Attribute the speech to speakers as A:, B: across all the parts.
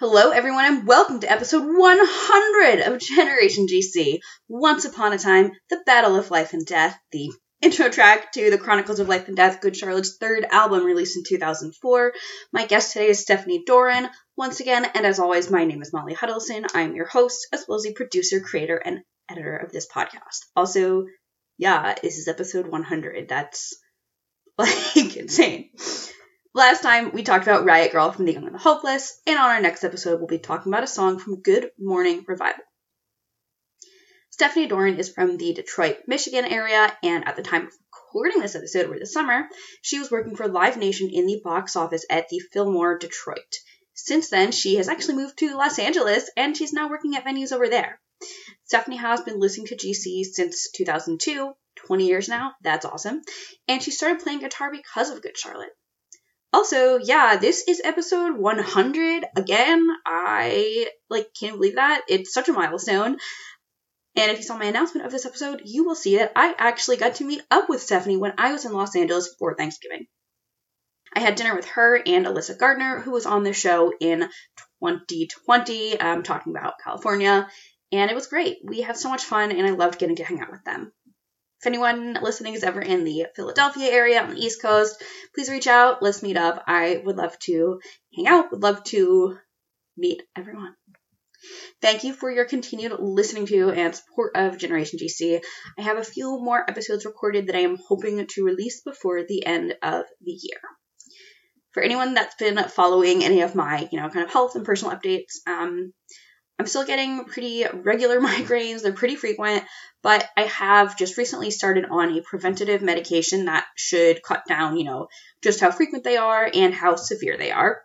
A: Hello, everyone, and welcome to episode 100 of Generation GC. Once upon a time, the battle of life and death, the intro track to the Chronicles of Life and Death, Good Charlotte's third album released in 2004. My guest today is Stephanie Doran, once again, and as always, my name is Molly Hudelson. I am your host, as well as the producer, creator, and editor of this podcast. Also, yeah, this is episode 100. That's like insane. Last time we talked about Riot Girl from The Young and the Hopeless, and on our next episode we'll be talking about a song from Good Morning Revival. Stephanie Doran is from the Detroit, Michigan area, and at the time of recording this episode over the summer, she was working for Live Nation in the box office at the Fillmore Detroit. Since then, she has actually moved to Los Angeles, and she's now working at venues over there. Stephanie has been listening to GC since 2002, 20 years now. That's awesome. And she started playing guitar because of Good Charlotte. Also, yeah, this is episode 100 again. I like can't believe that. It's such a milestone. And if you saw my announcement of this episode, you will see that I actually got to meet up with Stephanie when I was in Los Angeles for Thanksgiving. I had dinner with her and Alyssa Gardner, who was on the show in 2020, um, talking about California, and it was great. We had so much fun, and I loved getting to hang out with them. If anyone listening is ever in the Philadelphia area on the East Coast, please reach out. Let's meet up. I would love to hang out, would love to meet everyone. Thank you for your continued listening to and support of Generation GC. I have a few more episodes recorded that I am hoping to release before the end of the year. For anyone that's been following any of my, you know, kind of health and personal updates, um, I'm still getting pretty regular migraines. They're pretty frequent, but I have just recently started on a preventative medication that should cut down, you know, just how frequent they are and how severe they are.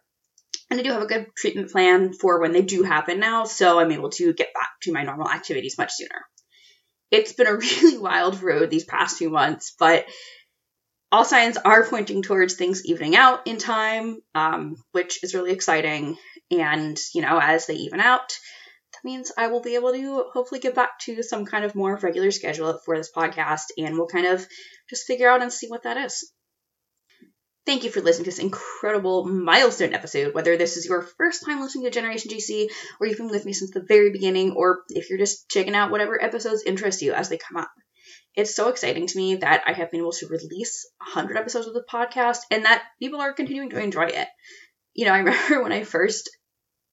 A: And I do have a good treatment plan for when they do happen now, so I'm able to get back to my normal activities much sooner. It's been a really wild road these past few months, but all signs are pointing towards things evening out in time, um, which is really exciting. And, you know, as they even out, means I will be able to hopefully get back to some kind of more regular schedule for this podcast and we'll kind of just figure out and see what that is. Thank you for listening to this incredible milestone episode. Whether this is your first time listening to Generation GC, or you've been with me since the very beginning, or if you're just checking out whatever episodes interest you as they come up. It's so exciting to me that I have been able to release 100 episodes of the podcast and that people are continuing to enjoy it. You know, I remember when I first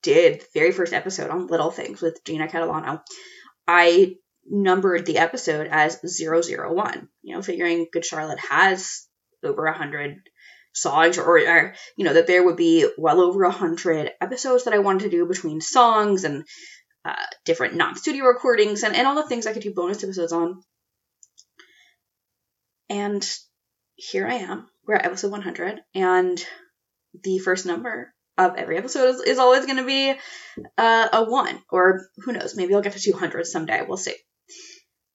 A: did the very first episode on Little Things with Gina Catalano, I numbered the episode as 001, you know, figuring Good Charlotte has over 100 songs or, or, you know, that there would be well over 100 episodes that I wanted to do between songs and uh, different non-studio recordings and, and all the things I could do bonus episodes on. And here I am. We're at episode 100 and the first number of every episode is, is always going to be uh, a one, or who knows, maybe I'll get to 200 someday. We'll see.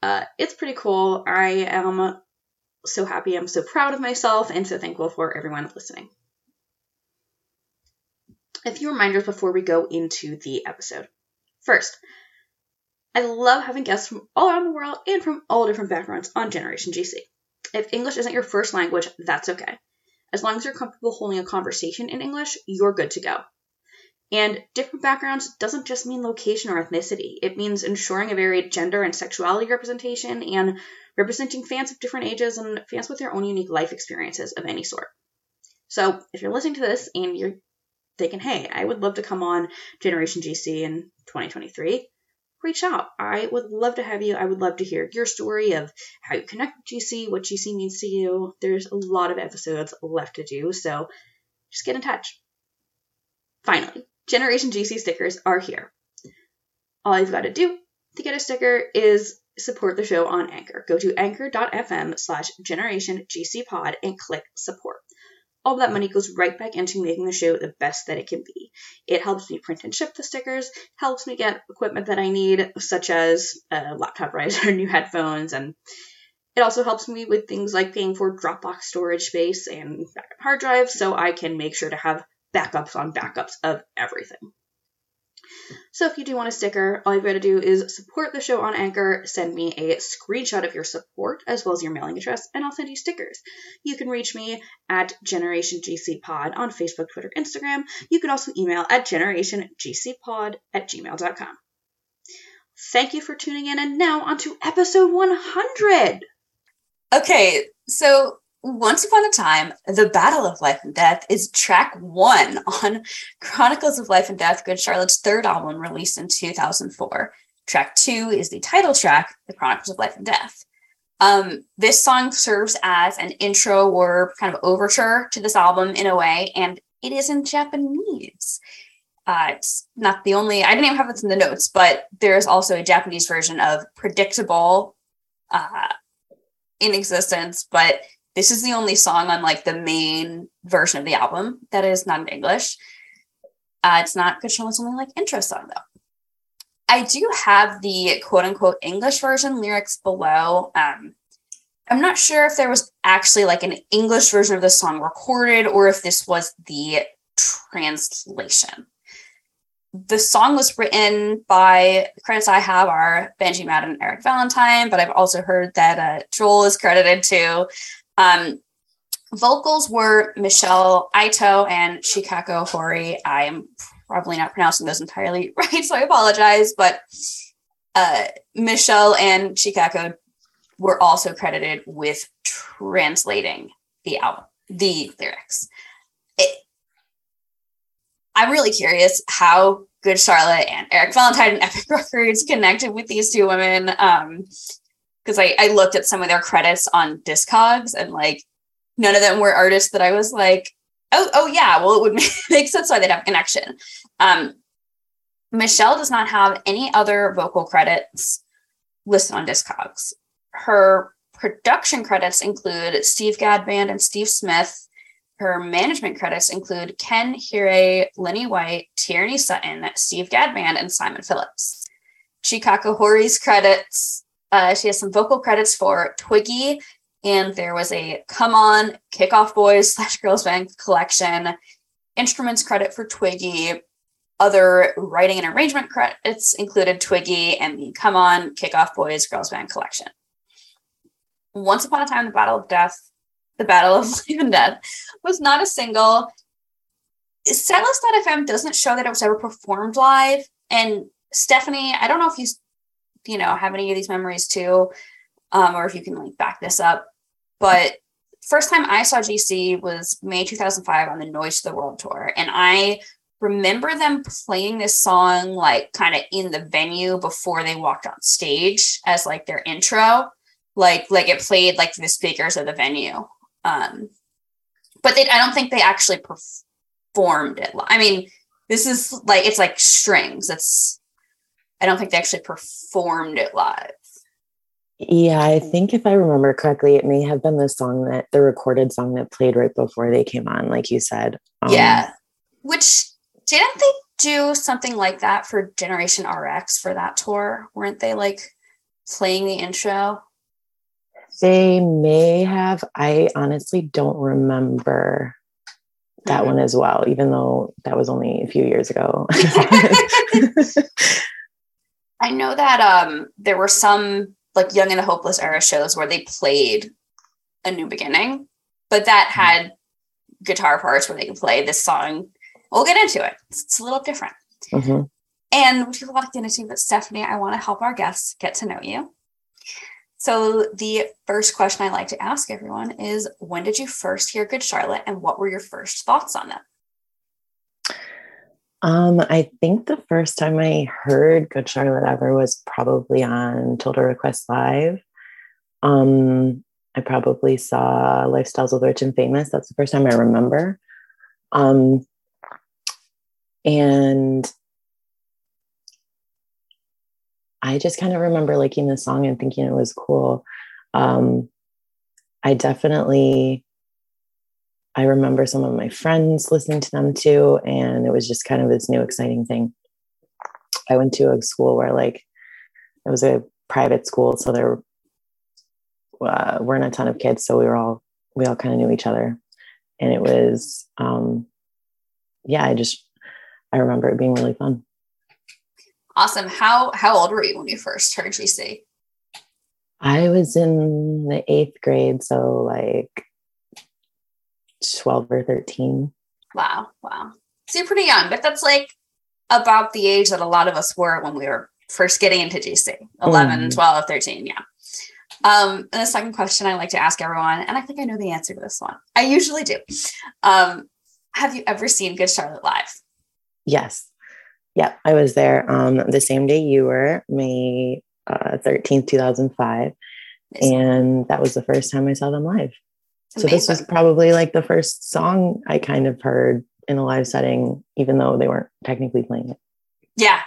A: Uh, it's pretty cool. I am so happy. I'm so proud of myself and so thankful for everyone listening. A few reminders before we go into the episode. First, I love having guests from all around the world and from all different backgrounds on Generation GC. If English isn't your first language, that's okay. As long as you're comfortable holding a conversation in English, you're good to go. And different backgrounds doesn't just mean location or ethnicity. It means ensuring a varied gender and sexuality representation and representing fans of different ages and fans with their own unique life experiences of any sort. So if you're listening to this and you're thinking, hey, I would love to come on Generation GC in 2023, reach out. I would love to have you. I would love to hear your story of how you connect with GC, what GC means to you. There's a lot of episodes left to do, so just get in touch. Finally, Generation GC stickers are here. All you've got to do to get a sticker is support the show on Anchor. Go to anchor.fm slash generation GC pod and click support all that money goes right back into making the show the best that it can be. It helps me print and ship the stickers, helps me get equipment that I need, such as a laptop riser, new headphones, and it also helps me with things like paying for Dropbox storage space and backup hard drives so I can make sure to have backups on backups of everything.
B: So if you do want a sticker, all you've got to do is support the show on Anchor, send me a screenshot of your support as well as your mailing address, and I'll send you stickers. You can reach me at Generation GC Pod on Facebook, Twitter, Instagram. You can also email at generationgcpod at gmail.com. Thank you for tuning in, and now on to episode 100.
A: Okay, so once Upon a Time, The Battle of Life and Death is track one on Chronicles of Life and Death, Good Charlotte's third album released in 2004. Track two is the title track, The Chronicles of Life and Death. Um, this song serves as an intro or kind of overture to this album in a way, and it is in Japanese. Uh, it's not the only, I didn't even have this in the notes, but there's also a Japanese version of Predictable uh, in existence, but this is the only song on like the main version of the album that is not in English. Uh, it's not Good Show, it's only like intro song though. I do have the quote unquote English version lyrics below. Um, I'm not sure if there was actually like an English version of the song recorded or if this was the translation the song was written by the credits I have are Benji Madden and Eric Valentine, but I've also heard that uh, Joel is credited too. Um, vocals were Michelle Ito and Chikako Hori. I am probably not pronouncing those entirely right, so I apologize. But uh, Michelle and Chikako were also credited with translating the album, the lyrics. It, I'm really curious how Good Charlotte and Eric Valentine and Epic Records connected with these two women. Um, because I, I looked at some of their credits on Discogs and like none of them were artists that I was like, oh, oh yeah, well, it would make sense why they'd have a connection. Um, Michelle does not have any other vocal credits listed on Discogs. Her production credits include Steve Gadd Band and Steve Smith, her management credits include Ken Hire, Lenny White, Tierney Sutton, Steve Gadd Band, and Simon Phillips. Chikako Hori's credits, uh, she has some vocal credits for Twiggy, and there was a Come On, Kickoff Boys slash Girls Band collection, instruments credit for Twiggy, other writing and arrangement credits included Twiggy and the Come On, Kickoff Boys Girls Band collection. Once Upon a Time, The Battle of Death the Battle of Life and Death, was not a single. Setlist.fm doesn't show that it was ever performed live. And Stephanie, I don't know if you, you know, have any of these memories too, um, or if you can like back this up. But first time I saw GC was May 2005 on the Noise to the World tour, and I remember them playing this song like kind of in the venue before they walked on stage as like their intro like like it played like the speakers of the venue um, but they, I don't think they actually performed it. I mean, this is like it's like strings. It's I don't think they actually performed it live.
C: Yeah, I think if I remember correctly, it may have been the song that the recorded song that played right before they came on, like you said.
A: Um, yeah. Which didn't they do something like that for Generation RX for that tour? Weren't they like playing the intro?
C: They may have. I honestly don't remember that mm-hmm. one as well, even though that was only a few years ago.
A: I know that um, there were some like Young and the Hopeless era shows where they played a new beginning, but that mm-hmm. had guitar parts where they could play this song. We'll get into it. It's, it's a little different. Mm-hmm. And we have a lot get into, but Stephanie, I want to help our guests get to know you. So, the first question I like to ask everyone is When did you first hear Good Charlotte and what were your first thoughts on them?
C: Um, I think the first time I heard Good Charlotte ever was probably on Total Request Live. Um, I probably saw Lifestyles of Rich and Famous. That's the first time I remember. Um, and I just kind of remember liking the song and thinking it was cool. Um, I definitely, I remember some of my friends listening to them too, and it was just kind of this new exciting thing. I went to a school where like it was a private school, so there uh, weren't a ton of kids, so we were all we all kind of knew each other, and it was um, yeah, I just I remember it being really fun.
A: Awesome. How how old were you when you first heard GC?
C: I was in the eighth grade, so like 12 or 13.
A: Wow. Wow. So you're pretty young, but that's like about the age that a lot of us were when we were first getting into GC 11, mm. 12, 13. Yeah. Um, and the second question I like to ask everyone, and I think I know the answer to this one. I usually do. Um, have you ever seen Good Charlotte live?
C: Yes. Yep. I was there um, the same day you were, May uh, 13th, 2005. And that was the first time I saw them live. Amazing. So this was probably like the first song I kind of heard in a live setting, even though they weren't technically playing it.
A: Yeah.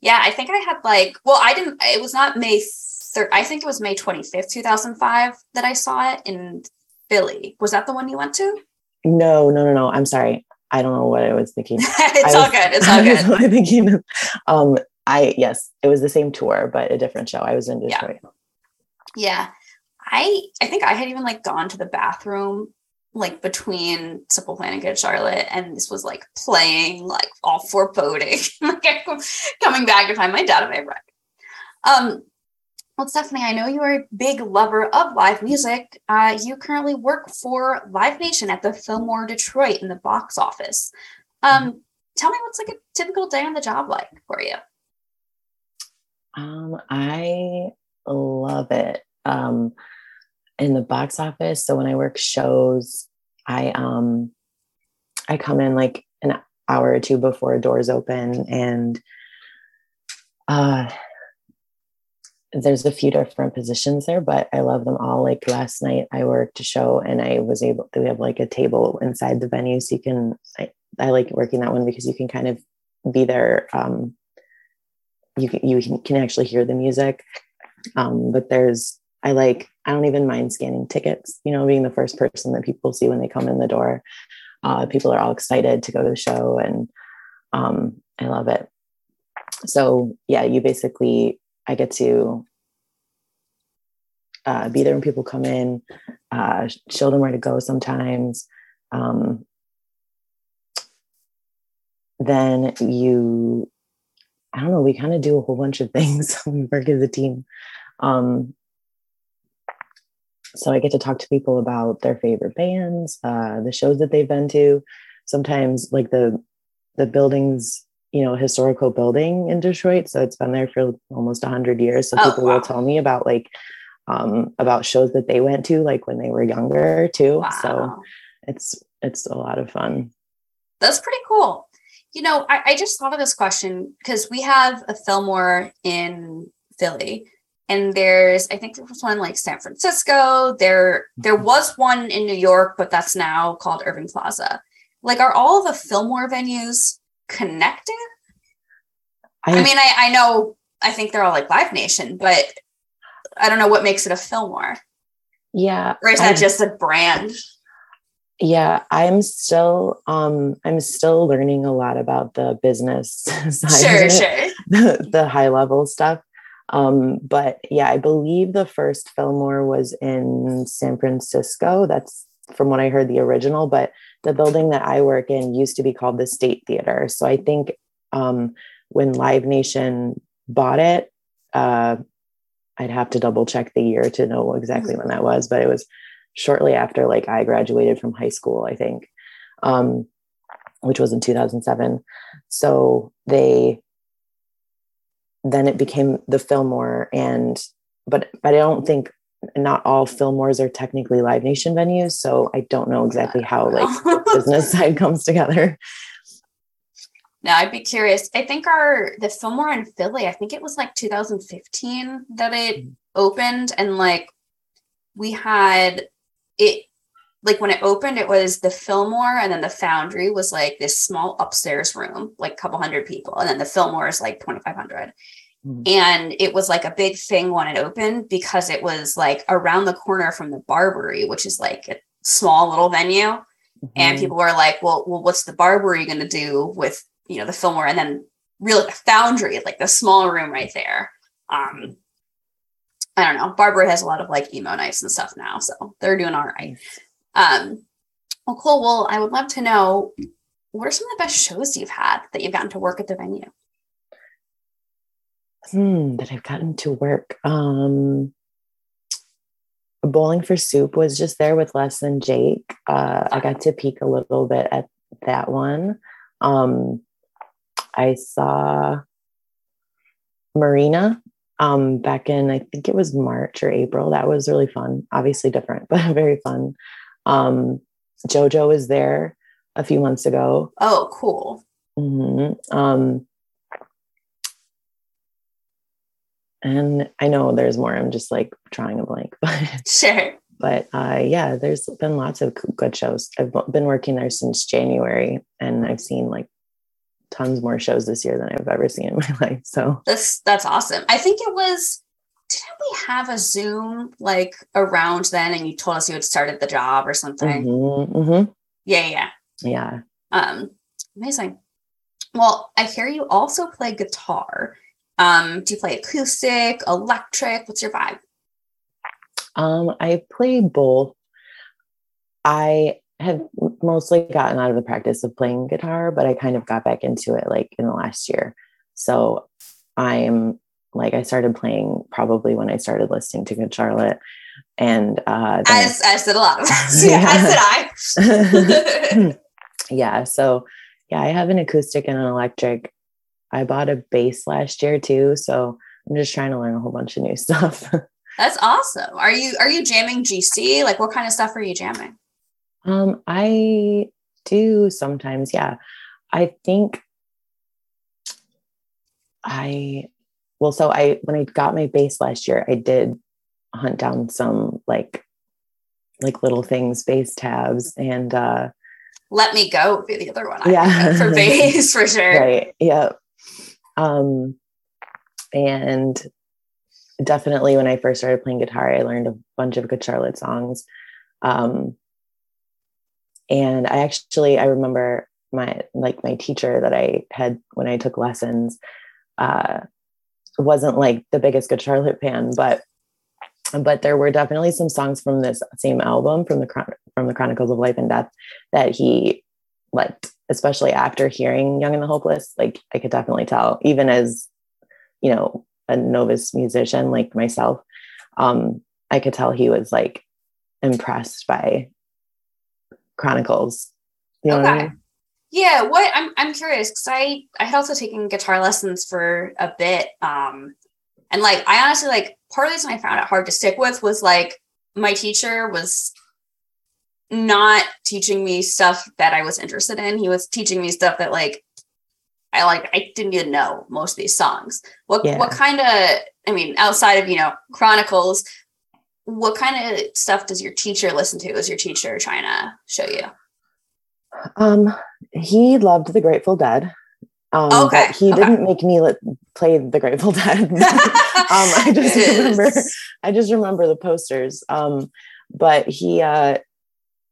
A: Yeah. I think I had like, well, I didn't, it was not May 3rd. I think it was May 25th, 2005 that I saw it in Philly. Was that the one you went to?
C: No, no, no, no. I'm sorry. I don't know what I was thinking.
A: it's all good. It's all good. I was thinking,
C: um, I yes, it was the same tour, but a different show. I was in Detroit.
A: Yeah. yeah. I I think I had even like gone to the bathroom like between Simple Plan and Charlotte, and this was like playing like all foreboding, like coming back to find my dad and my friend. Um, well, Stephanie, I know you are a big lover of live music. Uh, you currently work for Live Nation at the Fillmore Detroit in the box office. Um, tell me what's like a typical day on the job like for you.
C: Um, I love it. Um, in the box office. So when I work shows, I um I come in like an hour or two before doors open and uh there's a few different positions there, but I love them all. Like last night I worked a show and I was able to have like a table inside the venue. So you can I, I like working that one because you can kind of be there um you can, you can actually hear the music. Um, but there's, I like, I don't even mind scanning tickets, you know, being the first person that people see when they come in the door. Uh, people are all excited to go to the show and um, I love it. So, yeah, you basically, I get to uh, be there when people come in, uh, show them where to go sometimes. Um, then you I don't know, we kind of do a whole bunch of things. we work as a team. Um, so I get to talk to people about their favorite bands, uh, the shows that they've been to. Sometimes, like the the buildings, you know, historical building in Detroit, so it's been there for almost hundred years. So oh, people wow. will tell me about like um, about shows that they went to, like when they were younger too. Wow. So it's it's a lot of fun.
A: That's pretty cool. You know, I, I just thought of this question because we have a Fillmore in Philly, and there's I think there was one like San Francisco. There there mm-hmm. was one in New York, but that's now called Irving Plaza. Like, are all the Fillmore venues connected? I, I mean, I, I know I think they're all like Live Nation, but I don't know what makes it a Fillmore.
C: Yeah.
A: Or is that I, just a brand?
C: yeah i'm still um i'm still learning a lot about the business side
A: sure sure
C: the, the high level stuff um but yeah i believe the first fillmore was in san francisco that's from what i heard the original but the building that i work in used to be called the state theater so i think um when live nation bought it uh i'd have to double check the year to know exactly when that was but it was shortly after like I graduated from high school, I think, um, which was in 2007. So they then it became the Fillmore, and but but I don't think not all Fillmores are technically Live Nation venues, so I don't know exactly how like business side comes together.
A: Now I'd be curious. I think our the Fillmore in Philly, I think it was like 2015 that it mm-hmm. opened, and like we had it like when it opened, it was the Fillmore and then the Foundry was like this small upstairs room, like a couple hundred people, and then the Fillmore is like 2,500. Mm-hmm. And it was like a big thing when it opened because it was like around the corner from the Barbary, which is like a small little venue. Mm-hmm. And people were like, well, well, what's the Barbary going to do with, you know, the Fillmore? And then really the Foundry, like the small room right there. Um, I don't know. Barbary has a lot of like emo nights and stuff now, so they're doing all right. Um, well, cool. Well, I would love to know what are some of the best shows you've had that you've gotten to work at the venue.
C: hmm, that I've gotten to work. Um, Bowling for Soup was just there with Less Than Jake. Uh, I got to peek a little bit at that one. Um, I saw Marina um, back in, I think it was March or April. That was really fun. Obviously different, but very fun. Um, JoJo was there a few months ago.
A: Oh, cool.
C: Mm-hmm. Um, and I know there's more. I'm just like trying a blank, but
A: Sure.
C: but uh, yeah, there's been lots of good shows. I've been working there since January, and I've seen like tons more shows this year than I've ever seen in my life. So
A: That's that's awesome. I think it was didn't we have a Zoom like around then and you told us you had started the job or something?
C: mhm, mhm.
A: Yeah, yeah.
C: yeah,
A: Um amazing. Well, I hear you also play guitar. Um, do you play acoustic, electric? What's your vibe?
C: um, I play both. I have mostly gotten out of the practice of playing guitar, but I kind of got back into it like in the last year. So I'm like I started playing probably when I started listening to Good Charlotte, and uh, then I-
A: As as a lot of us. yeah, as did I.
C: yeah so yeah i have an acoustic and an electric i bought a bass last year too so i'm just trying to learn a whole bunch of new stuff
A: That's awesome. Are you are you jamming GC? Like what kind of stuff are you jamming?
C: um i do sometimes yeah i think i well so i when i got my bass last year i did hunt down some like like little things bass tabs and uh
A: Let me go would be the other one. I
C: Yeah.
A: for bass for sure.
C: right yeah um and definitely when i first started playing guitar i learned a bunch of good charlotte songs um and i actually i remember my like my teacher that i had when i took lessons uh wasn't like the biggest good charlotte fan but but there were definitely some songs from this same album from the from the chronicles of life and death that he liked especially after hearing young and the hopeless. Like i could definitely tell even as you know a novice musician like myself um i could tell he was like impressed by chronicles. You know what I mean?
A: Yeah, what I'm I'm curious because I I had also taken guitar lessons for a bit. Um and like I honestly like part of the reason I found it hard to stick with was like my teacher was not teaching me stuff that I was interested in. He was teaching me stuff that like I like I didn't even know most of these songs. What
C: Yeah.
A: what kind of I mean outside of you know Chronicles, what kind of stuff does your teacher listen to? Is your teacher trying to show you?
C: Um he loved the grateful dead um
A: Okay,
C: but he
A: okay.
C: didn't make me let, play the grateful dead um i just remember. I just remember the posters. Um, but he, uh,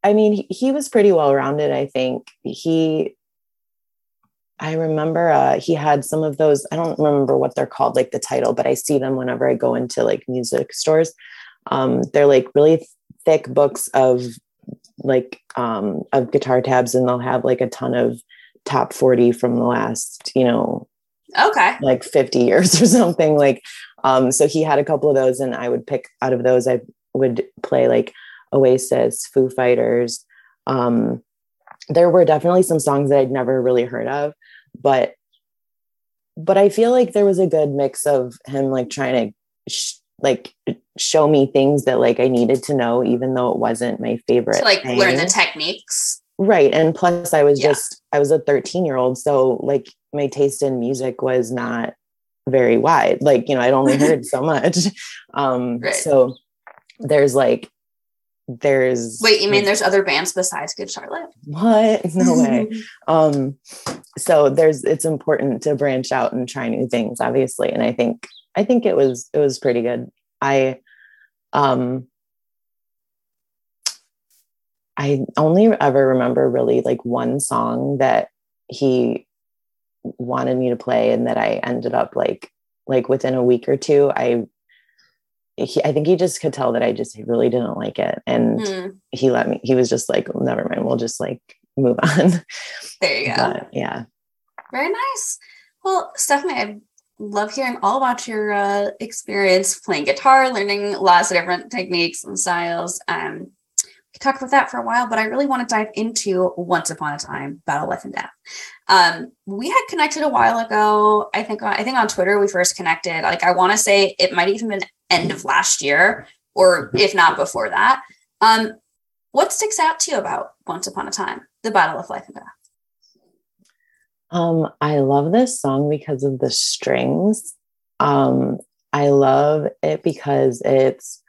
C: I mean, he, he was pretty well rounded. I think he, I remember uh, he had some of those. I don't remember what they're called, like the title, but I see them whenever I go into like music stores. Um, they're like really thick books of like um, of guitar tabs, and they'll have like a ton of top forty from the last, you know,
A: Okay.
C: like 50 years or something like um so he had a couple of those and i would pick out of those i would play like oasis foo fighters um there were definitely some songs that i'd never really heard of but but i feel like there was a good mix of him like trying to sh- like show me things that like i needed to know even though it wasn't my favorite
A: To like learn the techniques.
C: Right. And plus I was
A: Yeah.
C: just I was a 13 year old. So like my taste in music was not very wide. Like, you know, I'd only heard so much. Um
A: Right.
C: so there's like there's
A: Wait, you mean there's other bands besides Good Charlotte?
C: what? No way. um so there's it's important to branch out and try new things, obviously. And I think I think it was it was pretty good. I um I only ever remember really like one song that he wanted me to play and that I ended up like like within a week or two I he, I think he just could tell that I just really didn't like it and
A: Hmm,
C: he let me he was just like never mind we'll just like move on
A: there you go.
C: but yeah
A: Very nice. Well, Stephanie, I've love hearing all about your uh, experience playing guitar, learning lots of different techniques and styles. Um, we could talk about that for a while, but I really want to dive into Once Upon a Time, Battle, of Life, and Death. Um, we had connected a while ago. I think I think on Twitter we first connected. Like I want to say it might even been end of last year, or if not before that. Um, what sticks out to you about Once Upon a Time, the Battle of Life and Death?
C: Um, I love this song because of the strings. Um, I love it because it's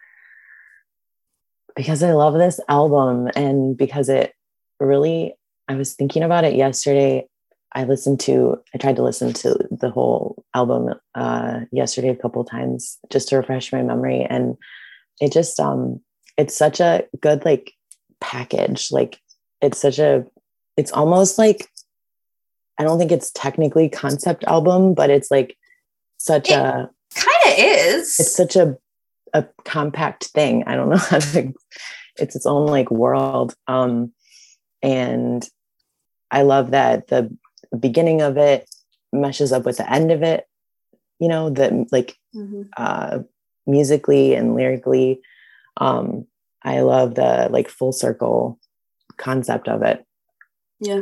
C: because I love this album and because it really I was thinking about it yesterday. I listened to I tried to listen to the whole album uh yesterday a couple times just to refresh my memory and it just um it's such a good like package like it's such a it's almost like I don't think it's technically concept album, but it's like such
A: It
C: a
A: Kind of is.
C: it's such a a compact thing. I don't know how to it's its own like world. Um and I love that the beginning of it meshes up with the end of it, you know, that like
A: Mhm.
C: uh musically and lyrically. Um I love the like full circle concept of it.
A: Yeah.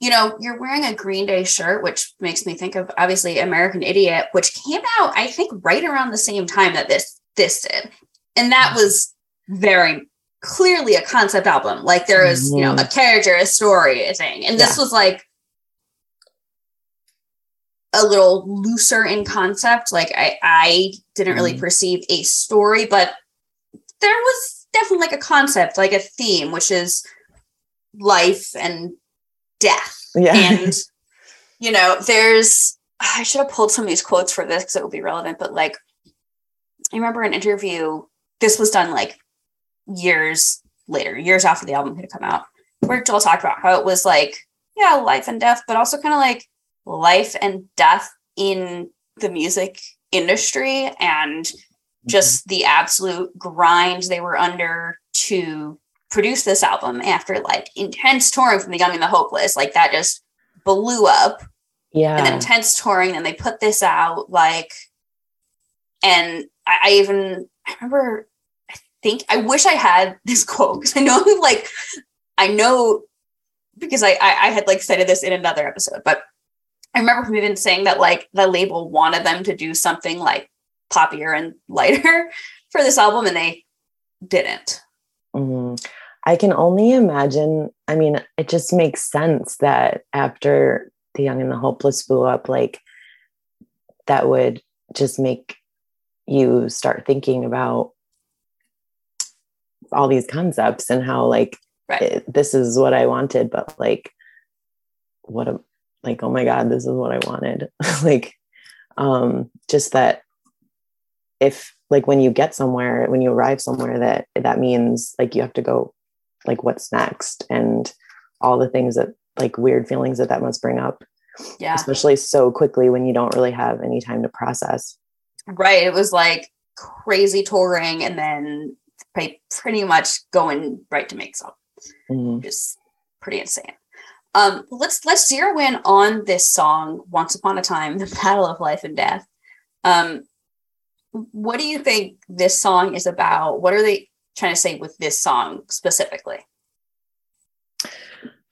A: You know, you're wearing a Green Day shirt, which makes me think of obviously American Idiot, which came out, I think, right around the same time that this this did. And that was very clearly a concept album. Like there was, you know, a character, a story, a thing. And this
C: Yeah.
A: was like a little looser in concept. Like I I didn't really
C: Mhm.
A: perceive a story, but there was definitely like a concept, like a theme, which is life and death.
C: Yeah.
A: And, you know, there's, I should have pulled some of these quotes for this because it will be relevant, but like, I remember an interview, this was done like years later, years after the album had come out, where Joel talked about how it was like, yeah, life and death, but also kind of like life and death in the music industry and mm-hmm. just the absolute grind they were under to produce this album after like intense touring from the young and the hopeless like that just blew up
C: yeah.
A: and then intense touring and they put this out like and I, I even i remember i think i wish i had this quote because i know like i know because I, I i had like cited this in another episode but i remember him even saying that like the label wanted them to do something like poppier and lighter for this album and they didn't.
C: I can only imagine. I mean, it just makes sense that after The Young and the Hopeless blew up, like that would just make you start thinking about all these concepts and how, like,
A: Right.
C: it- this is what I wanted, but like, what a like, oh my God, this is what I wanted. like, um, just that if like when you get somewhere when you arrive somewhere that that means like you have to go like what's next and all the things that like weird feelings that that must bring up
A: yeah.
C: especially so quickly when you don't really have any time to process.
A: Right. It was like crazy touring and then pretty much going right to make some
C: Mhm.
A: just pretty insane. Um let's let's zero in on this song once upon a time the battle of life and death. Um what do you think this song is about? What are they trying to say with this song specifically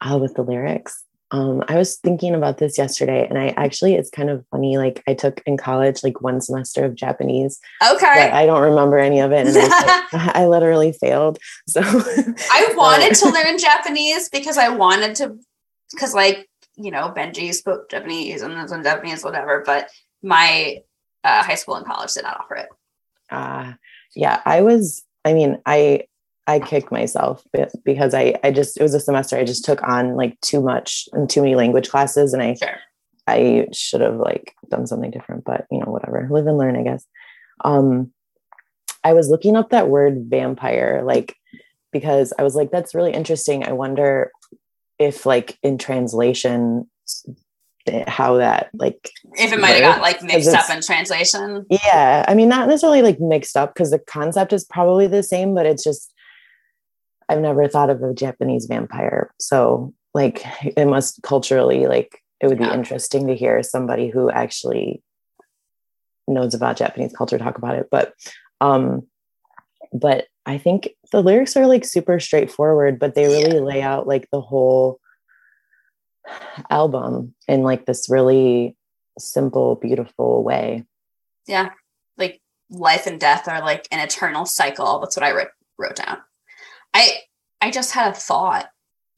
C: uh, with the lyrics um, i was thinking about this yesterday and i actually it's kind of funny like i took in college like one semester of japanese but
A: okay
C: i don't remember any of it and i, I literally failed so
A: I wanted to learn Japanese because I wanted to, because like you know Benji spoke Japanese and was in Japanese, whatever. But my uh, high school and college did not offer it.
C: uh yeah i was i mean i i kicked myself because i i just it was a semester i just took on like too much and too many language classes and i
A: Sure.
C: i should have like done something different but you know whatever. Live and learn i guess. Um i was looking up that word vampire like because i was like that's really interesting. I wonder if like in translation how that like
A: If it might have got like mixed up in translation.
C: yeah i mean not necessarily like mixed up because the concept is probably the same but it's just i've never thought of a japanese vampire so like it must culturally like it would be
A: Yeah.
C: interesting to hear somebody who actually knows about Japanese culture talk about it, but um, but I think the lyrics are like super straightforward, but they really yeah. lay out like the whole album in like this really simple, beautiful way.
A: Yeah. Like life and death are like an eternal cycle. That's what I wrote wrote down. I I just had a thought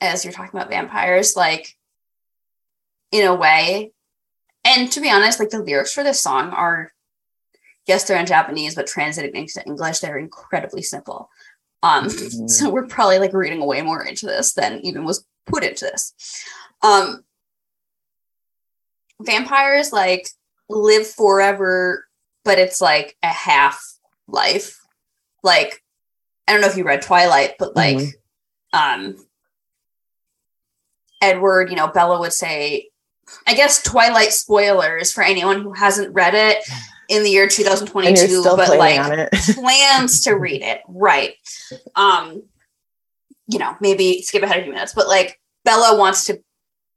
A: as you're talking about vampires, like in a way. And to be honest, like the lyrics for this song are yes, they're in Japanese, but translated into English, they're incredibly simple. Um, mm-hmm. so we're probably like reading way more into this than even was put into this. Um, vampires like live forever, but it's like a half life. Like, I don't know if you read Twilight, but like, mm-hmm. um, Edward, you know, Bella would say, I guess Twilight spoilers for anyone who hasn't read it in the year 2022, but like plans to read it. Right. Um, you know, maybe skip ahead a few minutes, but like Bella wants to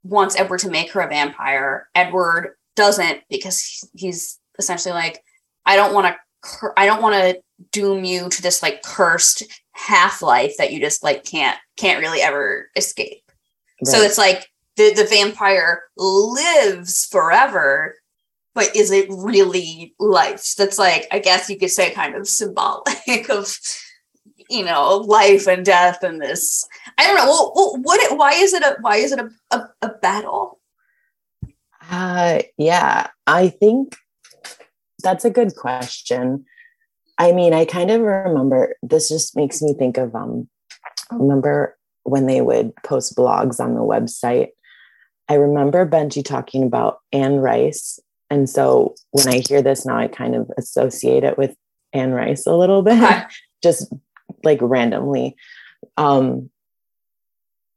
A: wants Edward to make her a vampire. Edward doesn't because he's essentially like, I don't want to, I don't want to doom you to this like cursed half life that you just like can't can't really ever escape. Right. So it's like the the vampire lives forever, but is it really life? That's like I guess you could say kind of symbolic of you know life and death and this i don't know well, well what why is it a why is it a, a, a battle?
C: Uh yeah i think that's a good question. I mean i kind of remember this just makes me think of um remember when they would post blogs on the website? I remember benji talking about anne rice and so when i hear this now i kind of associate it with anne rice a little bit. Okay. just like randomly. Um,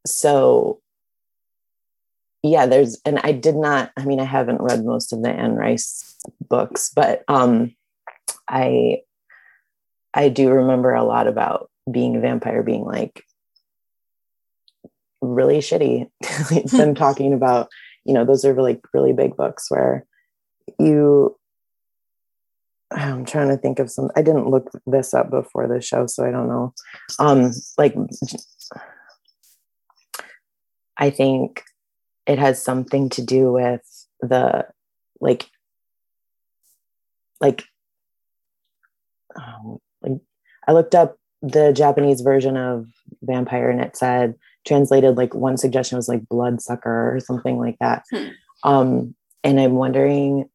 C: so yeah, there's, and I did not, I mean, I haven't read most of the Anne Rice books, but um, I, I do remember a lot about being a vampire being like really shitty. Them talking about, you know, those are really, really big books where you I'm trying to think of some. I didn't look this up before the show, so I don't know. Um, like, I think it has something to do with the like, like, um, like I looked up the Japanese version of vampire, and it said translated like one suggestion was like bloodsucker or something like that. Hmm. Um, and I'm wondering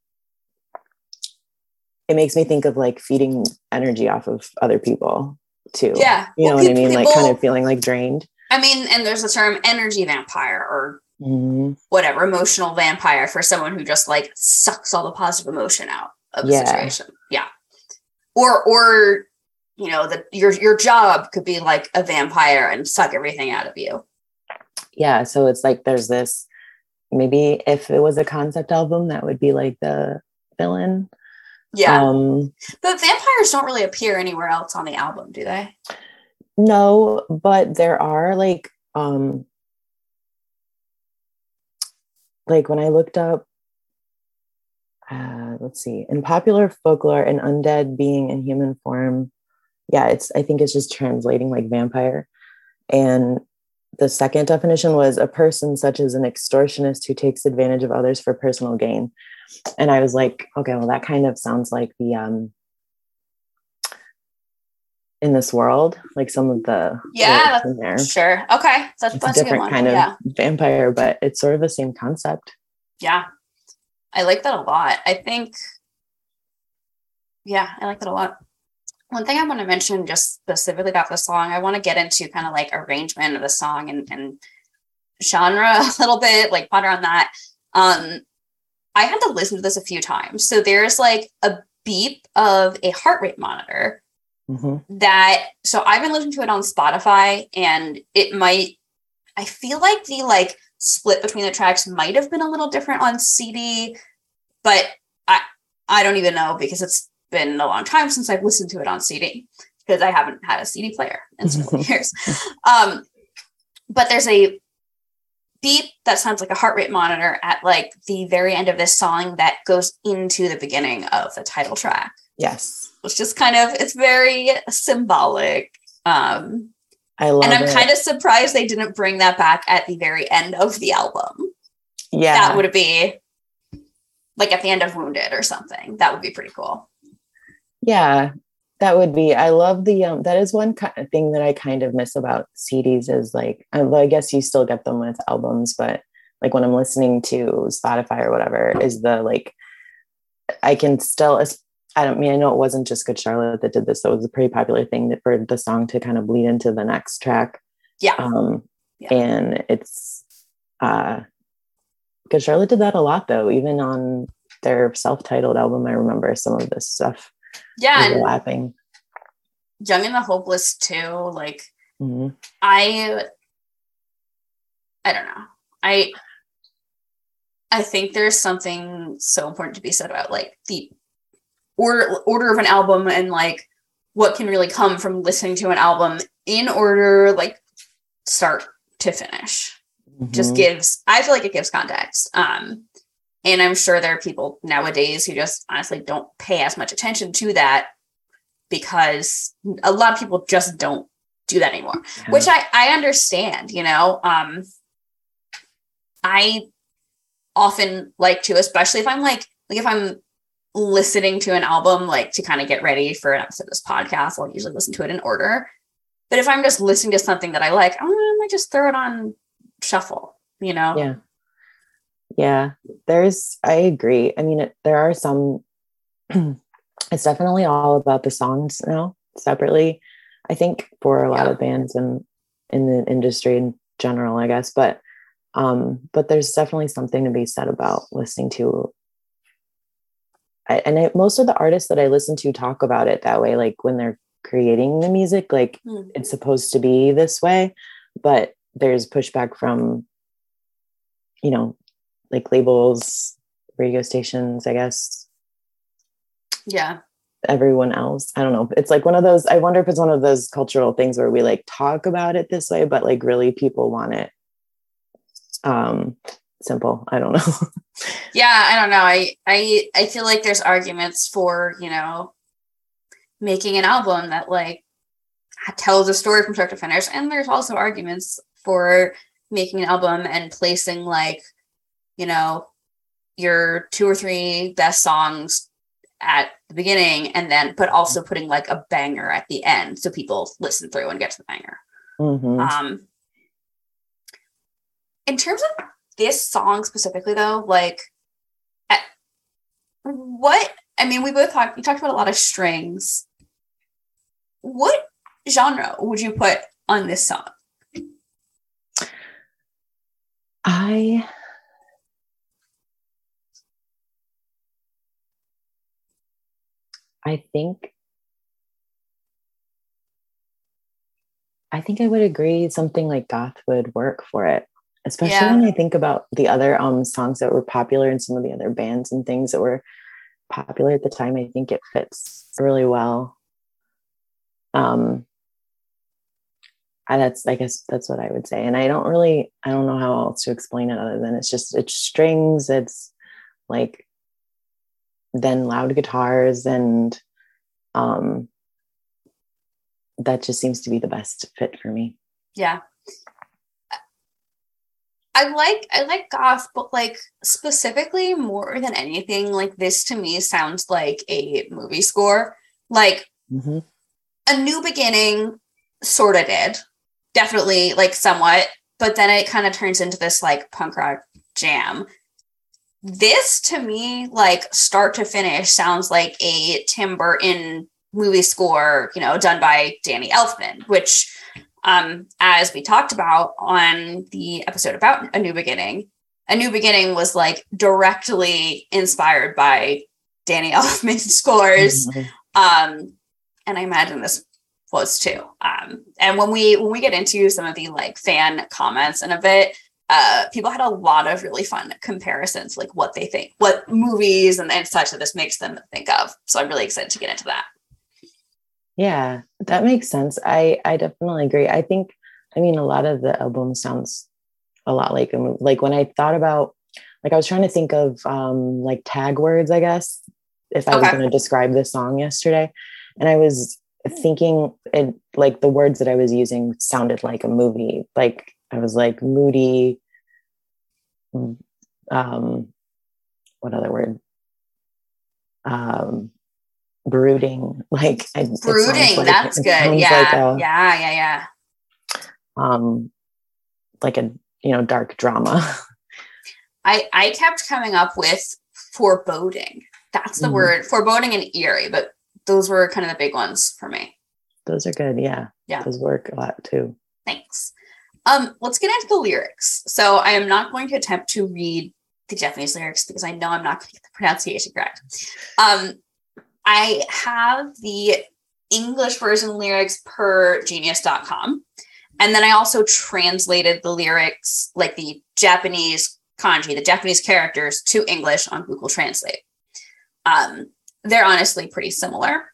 C: it makes me think of like feeding energy off of other people too.
A: Yeah.
C: You know well, what I mean? Like kind of feeling like drained.
A: I mean, and there's a term energy vampire or mm-hmm. whatever, emotional vampire for someone who just like sucks all the positive emotion out of the yeah. situation. Yeah. Or or you know, that your your job could be like a vampire and suck everything out of you.
C: Yeah. So it's like there's this maybe if it was a concept album, that would be like the villain
A: yeah. Um, but vampires don't really appear anywhere else on the album, do they?
C: No, but there are like um like when I looked up uh let's see, in popular folklore an undead being in human form. Yeah, it's I think it's just translating like vampire. And the second definition was a person such as an extortionist who takes advantage of others for personal gain and I was like, okay, well, that kind of sounds like the um in this world, like some of the
A: yeah, in there. sure, okay, that's,
C: that's a different a kind of yeah. vampire, but it's sort of the same concept.
A: Yeah, I like that a lot. I think, yeah, I like that a lot. One thing I want to mention just specifically about the song, I want to get into kind of like arrangement of the song and, and genre a little bit, like ponder on that. Um, I had to listen to this a few times. So there's like a beep of a heart rate monitor mm-hmm. that, so I've been listening to it on Spotify and it might, I feel like the like split between the tracks might have been a little different on CD, but I, I don't even know because it's been a long time since I've listened to it on CD because I haven't had a CD player in several years. Um, but there's a beep that sounds like a heart rate monitor at like the very end of this song that goes into the beginning of the title track.
C: Yes.
A: It's just kind of it's very symbolic. Um
C: I love it.
A: and I'm
C: it.
A: kind of surprised they didn't bring that back at the very end of the album.
C: yeah.
A: That would be like at the end of Wounded or something. That would be pretty cool.
C: Yeah, that would be. I love the um. That is one kind of thing that I kind of miss about CDs is like. I, I guess you still get them with albums, but like when I'm listening to Spotify or whatever, is the like. I can still. I don't mean I know it wasn't just Good Charlotte that did this. That was a pretty popular thing that for the song to kind of bleed into the next track.
A: Yeah.
C: Um,
A: Yeah.
C: and it's uh, Good Charlotte did that a lot though. Even on their self-titled album, I remember some of this stuff
A: Yeah, and
C: overlapping.
A: Young and the Hopeless too. Like
C: Mhm.
A: I I don't know. I I think there's something so important to be said about like the order order of an album and like what can really come from listening to an album in order like start to finish. Just
C: Mhm.
A: gives I feel like it gives context. Um and I'm sure there are people nowadays who just honestly don't pay as much attention to that because a lot of people just don't do that anymore which I, I understand, you know. Um I often like to, especially if I'm like like if I'm listening to an album like to kind of get ready for an episode of this podcast, I'll usually listen to it in order. But if I'm just listening to something that I like, I might just throw it on shuffle, you know?
C: yeah yeah there's i agree i mean it, there are some it's definitely all about the songs now separately i think for a lot
A: Yeah.
C: of bands and in the industry in general i guess but um but there's definitely something to be said about listening to I, and I, most of the artists that i listen to talk about it that way like when they're creating the music like
A: Hmm.
C: it's supposed to be this way but there's pushback from you know like labels radio stations i guess.
A: Yeah.
C: everyone else. I don't know. It's like one of those i wonder if it's one of those cultural things where we like talk about it this way but like really people want it um simple. I don't know.
A: Yeah, I don't know. I I I feel like there's arguments for, you know, making an album that like tells a story from start to finish. And there's also arguments for making an album and placing like you know your two or three best songs at the beginning and then but also putting like a banger at the end so people listen through and get to the banger.
C: Mhm.
A: um in terms of this song specifically though like at, what i mean we both talked we talked about a lot of strings. What genre would you put on this song?
C: I i think i think i would agree something like goth would work for it especially
A: Yeah.
C: when i think about the other um songs that were popular in some of the other bands and things that were popular at the time. I think it fits really well. Um I, that's i guess that's what i would say. And i don't really i don't know how else to explain it other than it's just it's strings it's like then loud guitars and um that just seems to be the best fit for me.
A: Yeah. I like i like goth but like specifically more than anything like this to me sounds like a movie score. Like
C: mm-hmm.
A: a new beginning sort of did. Definitely like somewhat but then it kind of turns into this like punk rock jam this to me like start to finish sounds like a tim burton movie score you know done by danny elfman which um as we talked about on the episode about a new beginning a new beginning was like directly inspired by danny elfman scores
C: Mhm.
A: um and i imagine this was too um and when we when we get into some of the like fan comments in a bit uh people had a lot of really fun comparisons like what they think what movies and, and such that this makes them think of so i'm really excited to get into that
C: yeah that makes sense i i definitely agree i think i mean a lot of the album sounds a lot like a movie. Like when I thought about, like I was trying to think of um, like tag words, I guess, if I was going to describe the song yesterday, and I was thinking it like the words that I was using sounded like a movie. Like I was like moody. Um, what other word? Um, brooding. Like I,
A: Brooding.
C: like-
A: that's good. Yeah.
C: like a-
A: yeah. Yeah. Yeah.
C: um like a you know dark drama
A: I I kept coming up with foreboding. That's the
C: Mhm.
A: word foreboding and eerie, but those were kind of the big ones for me.
C: those are good yeah
A: Yeah.
C: those work a lot too
A: Thanks. Um, let's get into the lyrics. So I am not going to attempt to read the Japanese lyrics because I know I'm not going to get the pronunciation correct. Um, I have the English version lyrics per genius.com. And then I also translated the lyrics, like the Japanese kanji, the Japanese characters to English on Google Translate. Um, they're honestly pretty similar.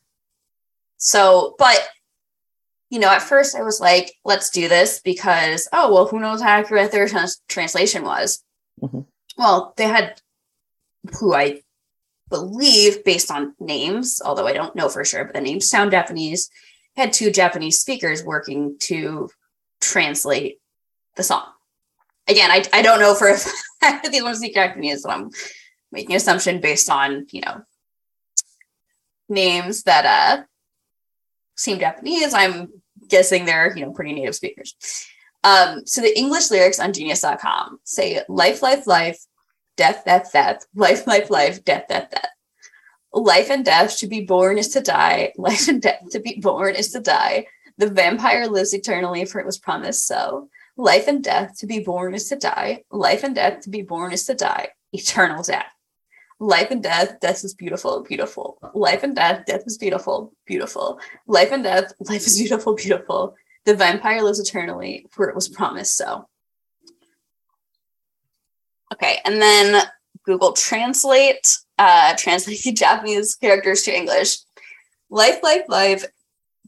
A: So, but you know, at first I was like, let's do this because, oh, well, who knows how accurate their trans- translation was?
C: Mhm.
A: Well, they had who I believe, based on names, although I don't know for sure, but the names sound Japanese, had two Japanese speakers working to translate the song. Again, I, I don't know for if these ones speak Japanese, so I'm making an assumption based on, you know, names that uh seem Japanese. I'm guessing they're, you know, pretty native speakers. Um, so the English lyrics on genius.com say life, life, life, death, death, death, life, life, life, death, death, death. Life and death to be born is to die. Life and death to be born is to die. The vampire lives eternally, for it was promised so. Life and death to be born is to die. Life and death to be born is to die. Eternal death. Life and death, death is beautiful, beautiful. Life and death, death is beautiful, beautiful. Life and death, life is beautiful, beautiful. The vampire lives eternally, for it was promised so. Okay, and then Google Translate, uh, translate the Japanese characters to English. Life, life, life,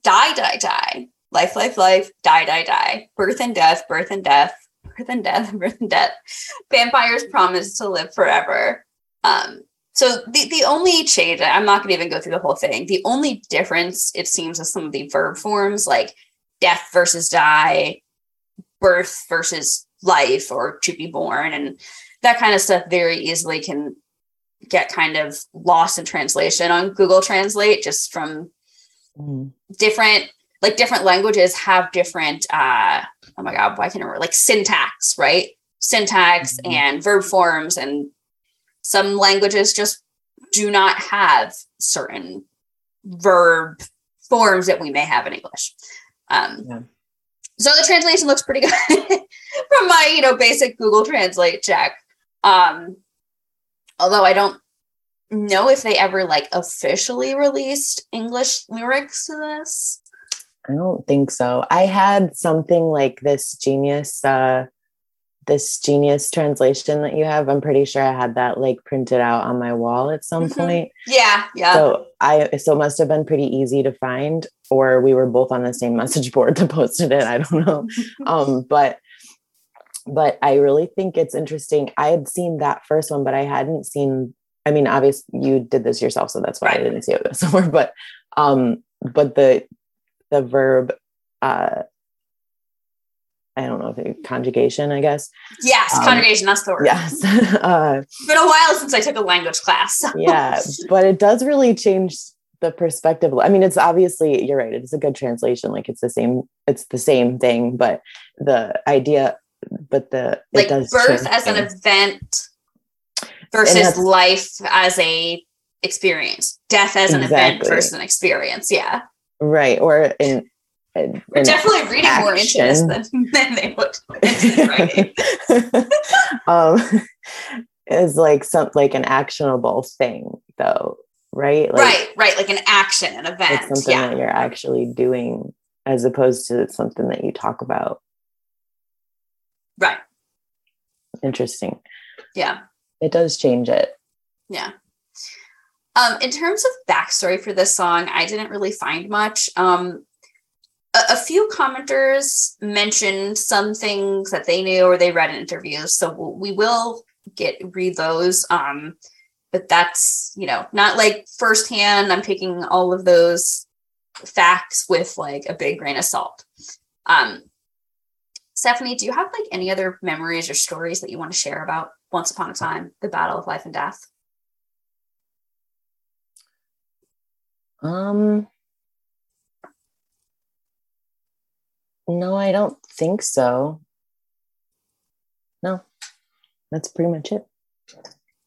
A: die, die, die. Life, life, life, die, die, die. Birth and death, birth and death, birth and death, birth and death. Vampires promise to live forever. Um, so the, the only change, I'm not going to even go through the whole thing. The only difference, it seems, is some of the verb forms like death versus die, birth versus life, or to be born, and that kind of stuff very easily can get kind of lost in translation on Google Translate just from
C: Mm.
A: different like different languages have different uh oh my god why can't I remember like syntax right syntax
C: Mhm.
A: and verb forms and some languages just do not have certain verb forms that we may have in English um
C: Yeah.
A: so the translation looks pretty good from my you know basic Google Translate check um although I don't know if they ever like officially released English lyrics to this.
C: i don't think so i had something like this genius uh this genius translation that you have i'm pretty sure i had that like printed out on my wall at some
A: Mhm.
C: point
A: Yeah, yeah.
C: so i so it must have been pretty easy to find or we were both on the same message board that posted it i don't know um but but i really think it's interesting i had seen that first one but i hadn't seen i mean obviously you did this yourself so that's why
A: Right.
C: i didn't see it somewhere but um but the the verb uh i don't know if it conjugation i guess
A: yes,
C: um,
A: conjugation, that's the word.
C: yes uh
A: It's been a while since I took a language class.
C: yeah but it does really change the perspective i mean it's obviously you're right it's a good translation like it's the same it's the same thing but the idea but the it
A: like
C: does
A: birth as an event versus life as a experience. Death as an event
C: Exactly.
A: versus an experience. Yeah.
C: right or in,
A: We're
C: in
A: definitely reading more into this than, than they looked into the writing.
C: um is like some like an actionable thing though right like
A: right, right. Like an action, an event.
C: something
A: Yeah.
C: that you're actually doing as opposed to something that you talk about
A: Right.
C: interesting
A: Yeah.
C: it does change it
A: Yeah. Um, in terms of backstory for this song, I didn't really find much. Um, a, a few commenters mentioned some things that they knew or they read in interviews, so we will get read those. Um, but that's you know not like firsthand. I'm taking all of those facts with like a big grain of salt. Um, Stephanie, do you have like any other memories or stories that you want to share about Once Upon a Time, the Battle of Life and Death?
C: Um, no, I don't think so. No, that's pretty much it.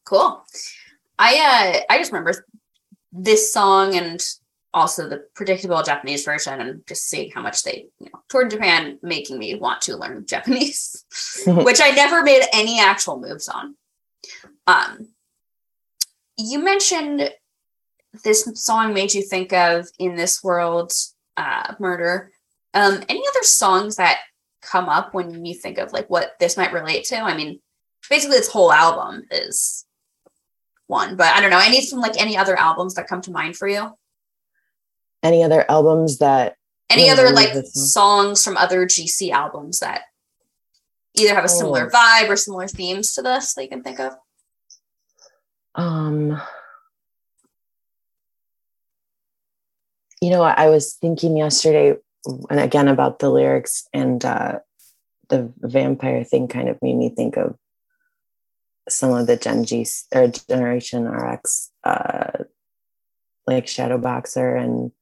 A: Cool. I uh I just remember this song and also the predictable Japanese version and just seeing how much they you know toured Japan, making me want to learn Japanese, which I never made any actual moves on. Um, you mentioned this song made you think of in this world uh, murder. Um, any other songs that come up when you think of like what this might relate to? I mean, basically, this whole album is one, but I don't know. I need some like any other albums that come to mind for you
C: any other albums that
A: any other like songs from other GC albums that either have a similar oh. vibe or similar themes to this that you can think of?
C: Um you know, I was thinking yesterday and again about the lyrics and uh the vampire thing kind of made me think of some of the Gen G or Generation RX uh like Shadow Boxer and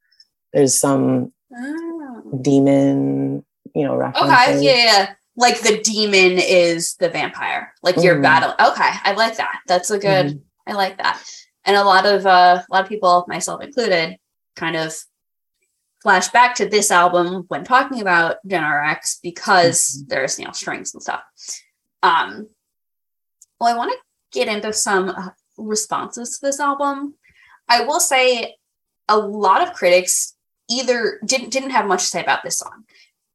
C: there's some oh. demon, you know,
A: references. Okay, yeah, yeah, Like the demon is the vampire. Like you're mm-hmm. battle. Okay, I like that. That's a good. Mm. I like that. And a lot of uh, a lot of people, myself included, kind of flash back to this album when talking about Gen RX because mm-hmm. there's you know strings and stuff. Um, well, I want to get into some uh, responses to this album. I will say a lot of critics either didn't didn't have much to say about this song.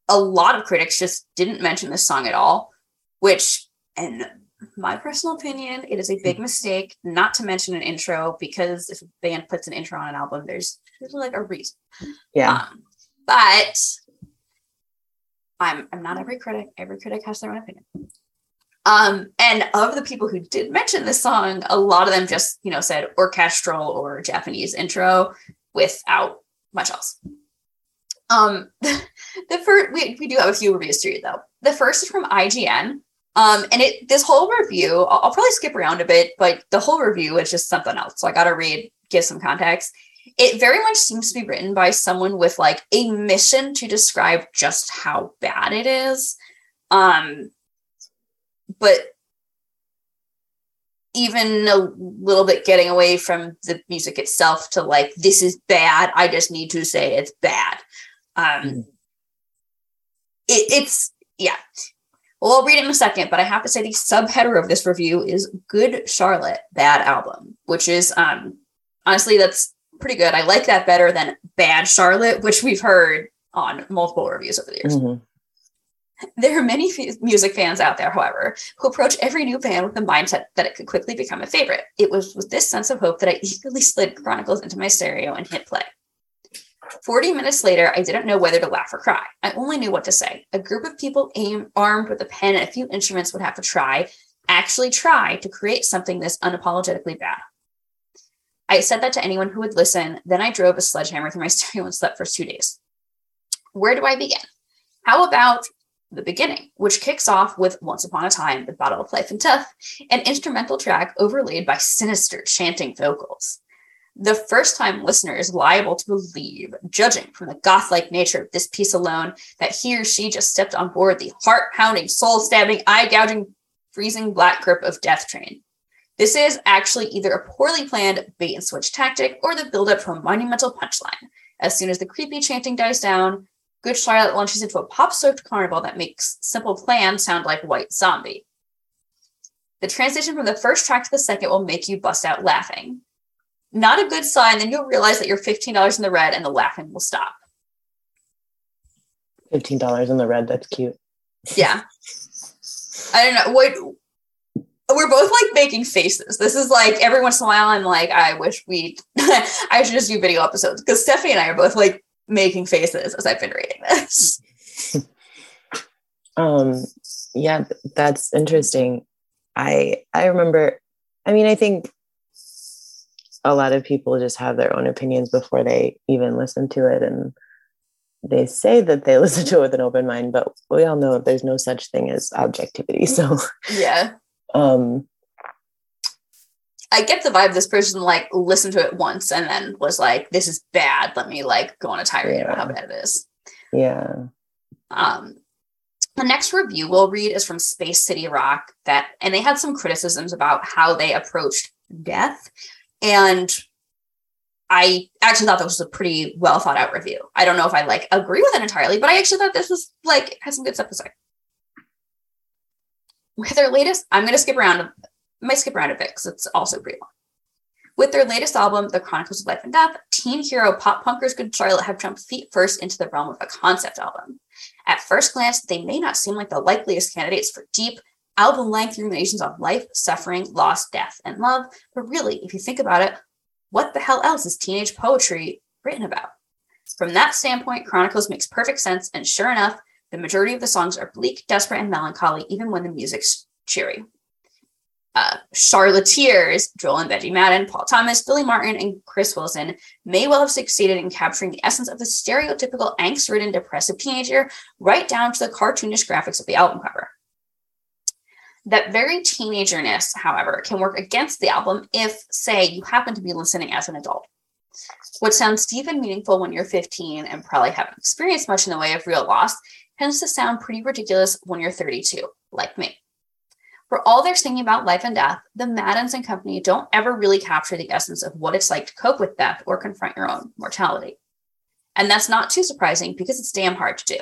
A: A lot of critics just didn't mention this song at all, which in my personal opinion, it is a big mistake not to mention an intro because if a band puts an intro on an album, there's there's like a reason.
C: Yeah.
A: Um, but I'm I'm not every critic. Every critic has their own opinion. Um, and of the people who did mention this song, a lot of them just, you know, said orchestral or Japanese intro without much else. Um, the first we, we do have a few reviews to read though. The first is from IGN. Um, and it this whole review, I'll, I'll probably skip around a bit, but the whole review is just something else. So I gotta read, give some context. It very much seems to be written by someone with like a mission to describe just how bad it is. Um, but even a little bit getting away from the music itself to like this is bad i just need to say it's bad um mm. it, it's yeah well i'll read it in a second but i have to say the subheader of this review is good charlotte bad album which is um honestly that's pretty good i like that better than bad charlotte which we've heard on multiple reviews over the years mm-hmm. There are many f- music fans out there, however, who approach every new band with the mindset that it could quickly become a favorite. It was with this sense of hope that I eagerly slid Chronicles into my stereo and hit play. 40 minutes later, I didn't know whether to laugh or cry. I only knew what to say. A group of people aim, armed with a pen and a few instruments would have to try, actually try, to create something this unapologetically bad. I said that to anyone who would listen. Then I drove a sledgehammer through my stereo and slept for two days. Where do I begin? How about the beginning, which kicks off with Once Upon a Time, the Battle of Life and Death, an instrumental track overlaid by sinister chanting vocals. The first time listener is liable to believe, judging from the goth like nature of this piece alone, that he or she just stepped on board the heart pounding, soul stabbing, eye gouging, freezing black grip of Death Train. This is actually either a poorly planned bait and switch tactic or the buildup to a monumental punchline. As soon as the creepy chanting dies down, Good Charlotte launches into a pop soaked carnival that makes Simple Plan sound like White Zombie. The transition from the first track to the second will make you bust out laughing. Not a good sign, then you'll realize that you're $15 in the red and the laughing will stop.
C: $15 in the red, that's cute.
A: Yeah. I don't know. What we're both like making faces. This is like every once in a while I'm like, I wish we I should just do video episodes because Stephanie and I are both like making faces as I've been reading this.
C: um yeah that's interesting i i remember i mean i think a lot of people just have their own opinions before they even listen to it and they say that they listen to it with an open mind but we all know there's no such thing as objectivity so
A: yeah
C: um
A: I get the vibe this person like listened to it once and then was like, "This is bad. Let me like go on a tirade about how bad it is."
C: Yeah.
A: Um, the next review we'll read is from Space City Rock that, and they had some criticisms about how they approached death, and I actually thought this was a pretty well thought out review. I don't know if I like agree with it entirely, but I actually thought this was like had some good stuff to say. With their latest, I'm going to skip around might skip around a bit because it's also pretty long. With their latest album, The Chronicles of Life and Death, teen hero pop punkers Good Charlotte have jumped feet first into the realm of a concept album. At first glance, they may not seem like the likeliest candidates for deep, album length ruminations on life, suffering, loss, death, and love, but really, if you think about it, what the hell else is teenage poetry written about? From that standpoint, Chronicles makes perfect sense, and sure enough, the majority of the songs are bleak, desperate, and melancholy, even when the music's cheery uh, Charlatteers, Joel and Benji Madden, Paul Thomas, Billy Martin, and Chris Wilson may well have succeeded in capturing the essence of the stereotypical angst ridden depressive teenager right down to the cartoonish graphics of the album cover. That very teenagerness, however, can work against the album if, say, you happen to be listening as an adult. What sounds deep and meaningful when you're 15 and probably haven't experienced much in the way of real loss tends to sound pretty ridiculous when you're 32, like me. For all their singing about life and death, the Maddens and company don't ever really capture the essence of what it's like to cope with death or confront your own mortality. And that's not too surprising because it's damn hard to do.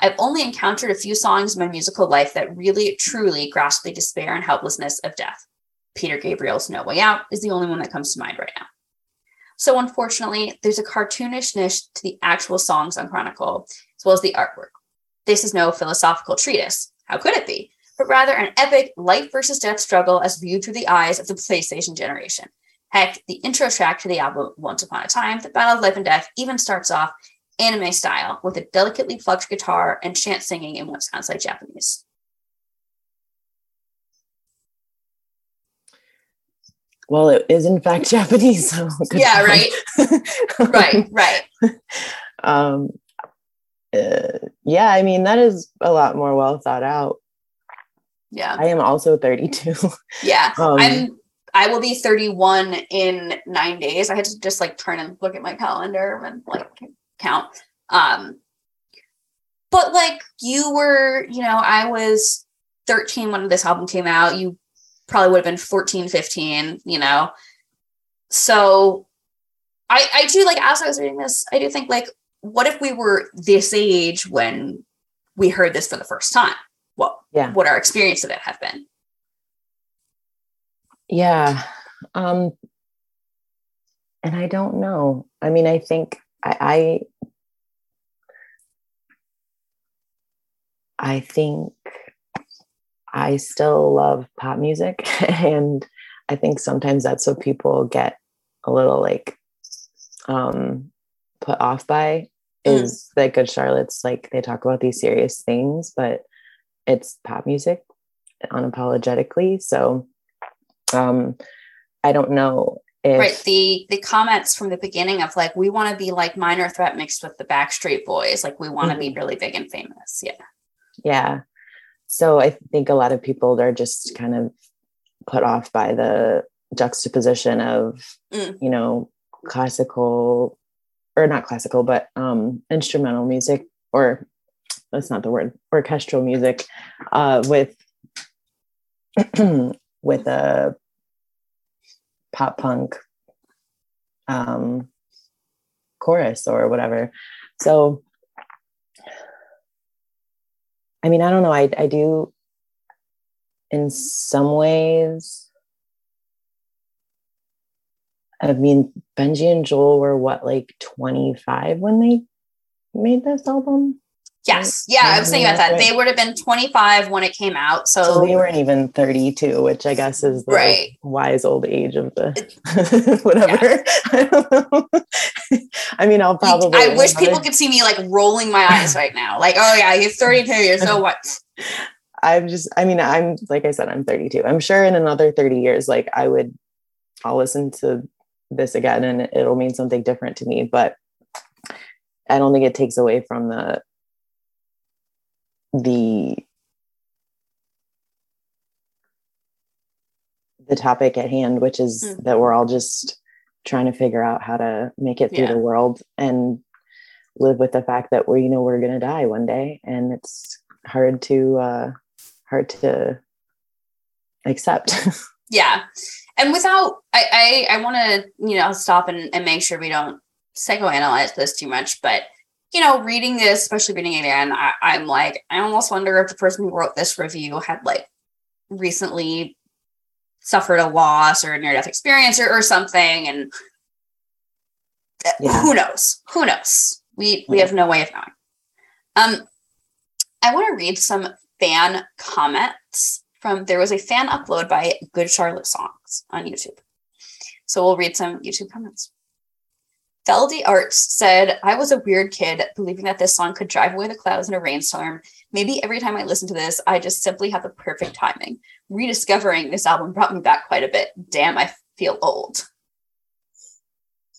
A: I've only encountered a few songs in my musical life that really, truly grasp the despair and helplessness of death. Peter Gabriel's No Way Out is the only one that comes to mind right now. So, unfortunately, there's a cartoonishness to the actual songs on Chronicle, as well as the artwork. This is no philosophical treatise. How could it be? but rather an epic life versus death struggle as viewed through the eyes of the PlayStation generation. Heck, the intro track to the album Once Upon a Time, The Battle of Life and Death, even starts off anime style with a delicately plucked guitar and chant singing in what sounds like Japanese.
C: Well, it is in fact Japanese. So
A: yeah, right. right, right.
C: Um, uh, yeah, I mean, that is a lot more well thought out
A: yeah.
C: I am also 32.
A: Yeah. Um, I'm I will be 31 in nine days. I had to just like turn and look at my calendar and like count. Um but like you were, you know, I was 13 when this album came out. You probably would have been 14, 15, you know. So I I do like as I was reading this, I do think like, what if we were this age when we heard this for the first time? what yeah what our experience of it have been
C: yeah um and i don't know i mean i think i i, I think i still love pop music and i think sometimes that's what people get a little like um put off by. Is mm. that good charlotte's like they talk about these serious things but it's pop music unapologetically. So um, I don't know if
A: right the the comments from the beginning of like we want to be like minor threat mixed with the Backstreet Boys, like we want to mm-hmm. be really big and famous. Yeah.
C: Yeah. So I think a lot of people are just kind of put off by the juxtaposition of mm. you know classical or not classical but um instrumental music or that's not the word orchestral music uh, with with a pop punk um, chorus or whatever. So i mean i don't know. I i do in some ways i mean benji and joel were what like 25 when they made this album
A: Yes. Yeah, I was thinking about that. They would have been 25 when it came out. So,
C: So they weren't even 32, which I guess is the
A: Right.
C: wise old age of the whatever. I. I mean, I'll probably.
A: I wish people could see me like rolling my eyes right now. Like, oh yeah, he's 32 years old. What?
C: I'm just, I mean, I'm, like I said, I'm 32. I'm sure in another 30 years, like I would, I'll listen to this again and it'll mean something different to me. But I don't think it takes away from the, the, the topic at hand, which is
A: Mhm.
C: that we're all just trying to figure out how to make it through
A: Yeah.
C: the world and live with the fact that we're, you know, we're going to die one day. And it's hard to, uh, hard to accept.
A: Yeah. And without, I, I, I want to, you know, stop and, and make sure we don't psychoanalyze this too much. But, you know, reading this, especially reading it again, I, I'm like, I almost wonder if the person who wrote this review had like recently suffered a loss or a near death experience or, or something. And
C: Yeah.
A: who knows? Who knows? We, we
C: Yeah.
A: have no way of knowing. Um, I want to read some fan comments from there was a fan upload by Good Charlotte Songs on YouTube. So we'll read some YouTube comments. Feldy Arts said, I was a weird kid believing that this song could drive away the clouds in a rainstorm. Maybe every time I listen to this, I just simply have the perfect timing. Rediscovering this album brought me back quite a bit. Damn, I feel old.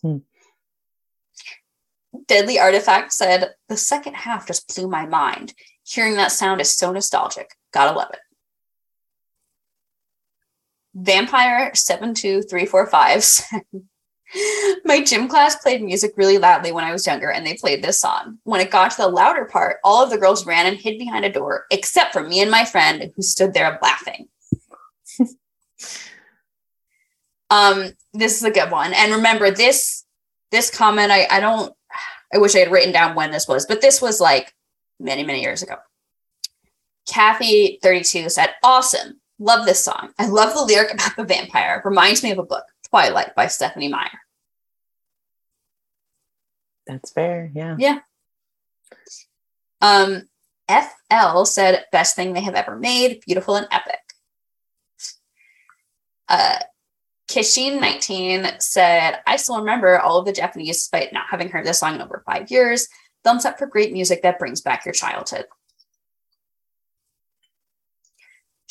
C: Hmm.
A: Deadly Artifact said, The second half just blew my mind. Hearing that sound is so nostalgic. Gotta love it. Vampire 72345 said, My gym class played music really loudly when I was younger, and they played this song. When it got to the louder part, all of the girls ran and hid behind a door, except for me and my friend, who stood there laughing. um, this is a good one. And remember, this this comment, I, I don't I wish I had written down when this was, but this was like many, many years ago. Kathy 32 said, Awesome. Love this song. I love the lyric about the vampire. Reminds me of a book, Twilight by Stephenie Meyer.
C: That's fair. Yeah. Yeah.
A: Um, FL said, Best thing they have ever made, beautiful and epic. Uh, Kishin 19 said, I still remember all of the Japanese despite not having heard this song in over five years. Thumbs up for great music that brings back your childhood.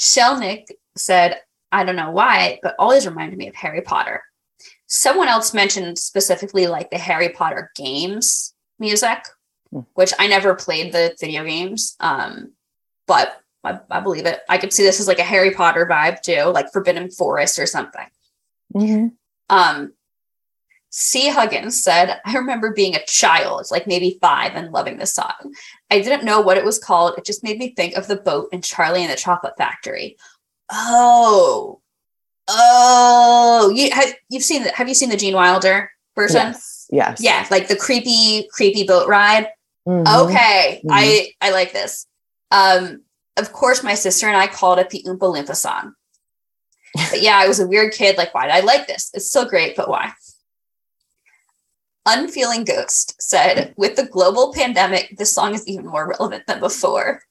A: Shelnick said, I don't know why, but always reminded me of Harry Potter. Someone else mentioned specifically like the Harry Potter games music,
C: Hmm.
A: which I never played the video games. Um, but I, I believe it. I could see this as like a Harry Potter vibe too, like Forbidden Forest or something.
C: Mhm.
A: Um, C. Huggins said, I remember being a child, like maybe five, and loving this song. I didn't know what it was called. It just made me think of the boat in Charlie and the Chocolate Factory. Oh, oh, you have you've seen the, have you seen the Gene Wilder version?
C: Yes. Yes.
A: Yeah, like the creepy, creepy boat ride.
C: Mhm.
A: Okay,
C: Mhm.
A: I I like this. Um, of course, my sister and I called it the Oompa Loompa song. But yeah, I was a weird kid. Like, why did I like this? It's so great, but why? Unfeeling Ghost said, with the global pandemic, this song is even more relevant than before.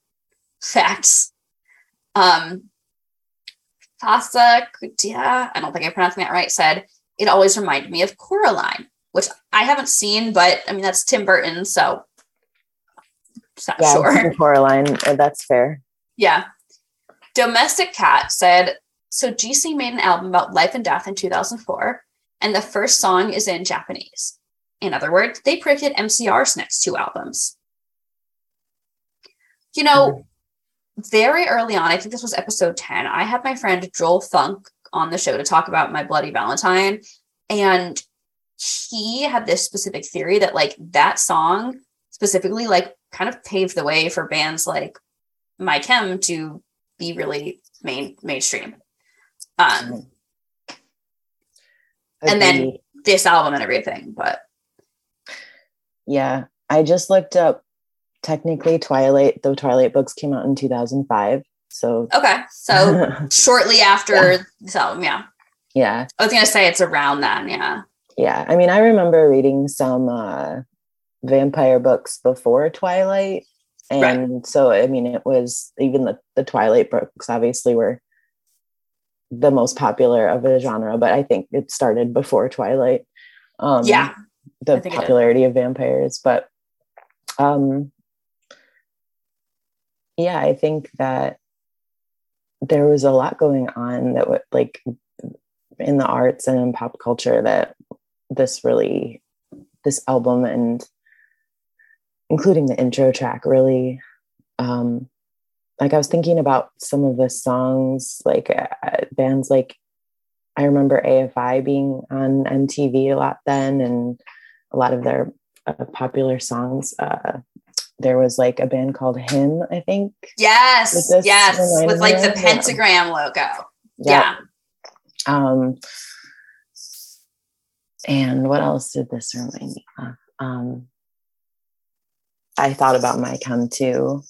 A: Facts. Um, Fasa Kutia, I don't think I'm pronouncing that right, said, it always reminded me of Coraline, which I haven't seen, but I mean, that's Tim Burton, so
C: Yeah.
A: sure.
C: Coraline. uh, That's fair.
A: Yeah. Domestic Cat said, so GC made an album about life and death in 2004, and the first song is in Japanese. In other words, they predicted MCR's next two albums. You know, very early on, I think this was episode 10, I had my friend Joel Funk on the show to talk about My Bloody Valentine. And he had this specific theory that, like, that song specifically, like, kind of paved the way for bands like My Chem to be really main mainstream. Um, And then- this album and everything, but
C: yeah, I just looked up technically Twilight, the Twilight books came out in 2005. So,
A: okay. So shortly after
C: Yeah.
A: this album, yeah.
C: yeah,
A: I was gonna say it's around then, yeah.
C: yeah. I mean, I remember reading some uh, vampire books before Twilight, And so, I mean, it was even the, the Twilight books obviously were the most popular of the genre, but I think it started before Twilight. Um,
A: Yeah,
C: the
A: I think it did.
C: popularity of vampires, but um, yeah, I think that there was a lot going on that would like in the arts and in pop culture that this really this album and including the intro track really um like i was thinking about some of the songs like uh, bands like i remember afi being on mtv a lot then and a lot of their uh, popular songs uh there was like a band called him i think
A: yes,
C: With
A: yes, with like the
C: of- yeah.
A: pentagram logo. Yeah.
C: um and what else did this remind me of um i thought about My Chem too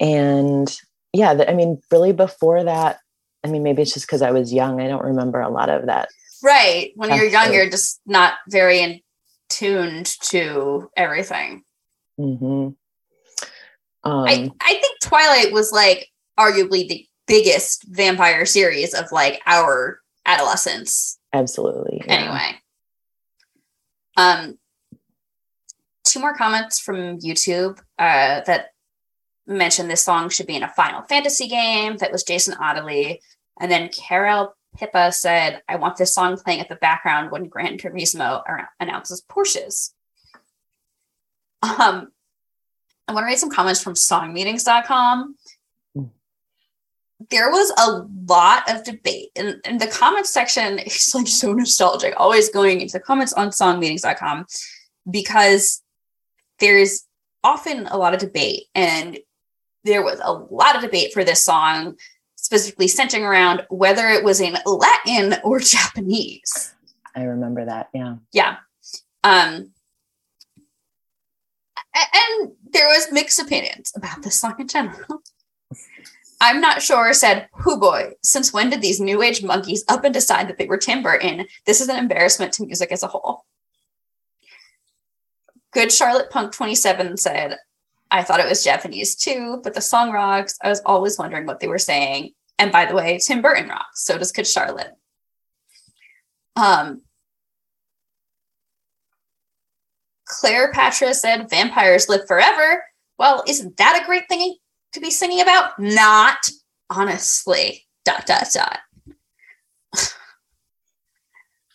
C: and yeah i mean really before that i mean maybe it's just because i was young i don't remember a lot of that
A: right. When you're young, you're just not very in tuned to everything.
C: hmm um,
A: I, I think Twilight was like arguably the biggest vampire series of like our adolescence
C: absolutely yeah.
A: anyway. Um two more comments from YouTube uh that mentioned this song should be in a Final Fantasy game. That was Jason Ottilie. And then Carol Pippa said, I want this song playing at the background when Gran Turismo announces Porsches. Um, I want to read some comments from songmeanings.com.
C: Mm.
A: There was a lot of debate in, in the comments section. It's like so nostalgic, always going into the comments on songmeanings.com because there's often a lot of debate. And there was a lot of debate for this song, specifically centering around whether it was in Latin or Japanese.
C: i remember that yeah
A: Yeah. Um, and there was mixed opinions about this song in general. I'm not sure said, who boy, since when did these new age monkeys up and decide that they were Tim Burton? This is an embarrassment to music as a whole. Good Charlotte Punk 27 said, I thought it was Japanese too, but the song rocks. I was always wondering what they were saying. And by the way, Tim Burton rocks. So does Good Charlotte. Um, Claire Patra said, Vampires live forever. Well, isn't that a great thing to be singing about? Not, honestly. Dot, dot, dot.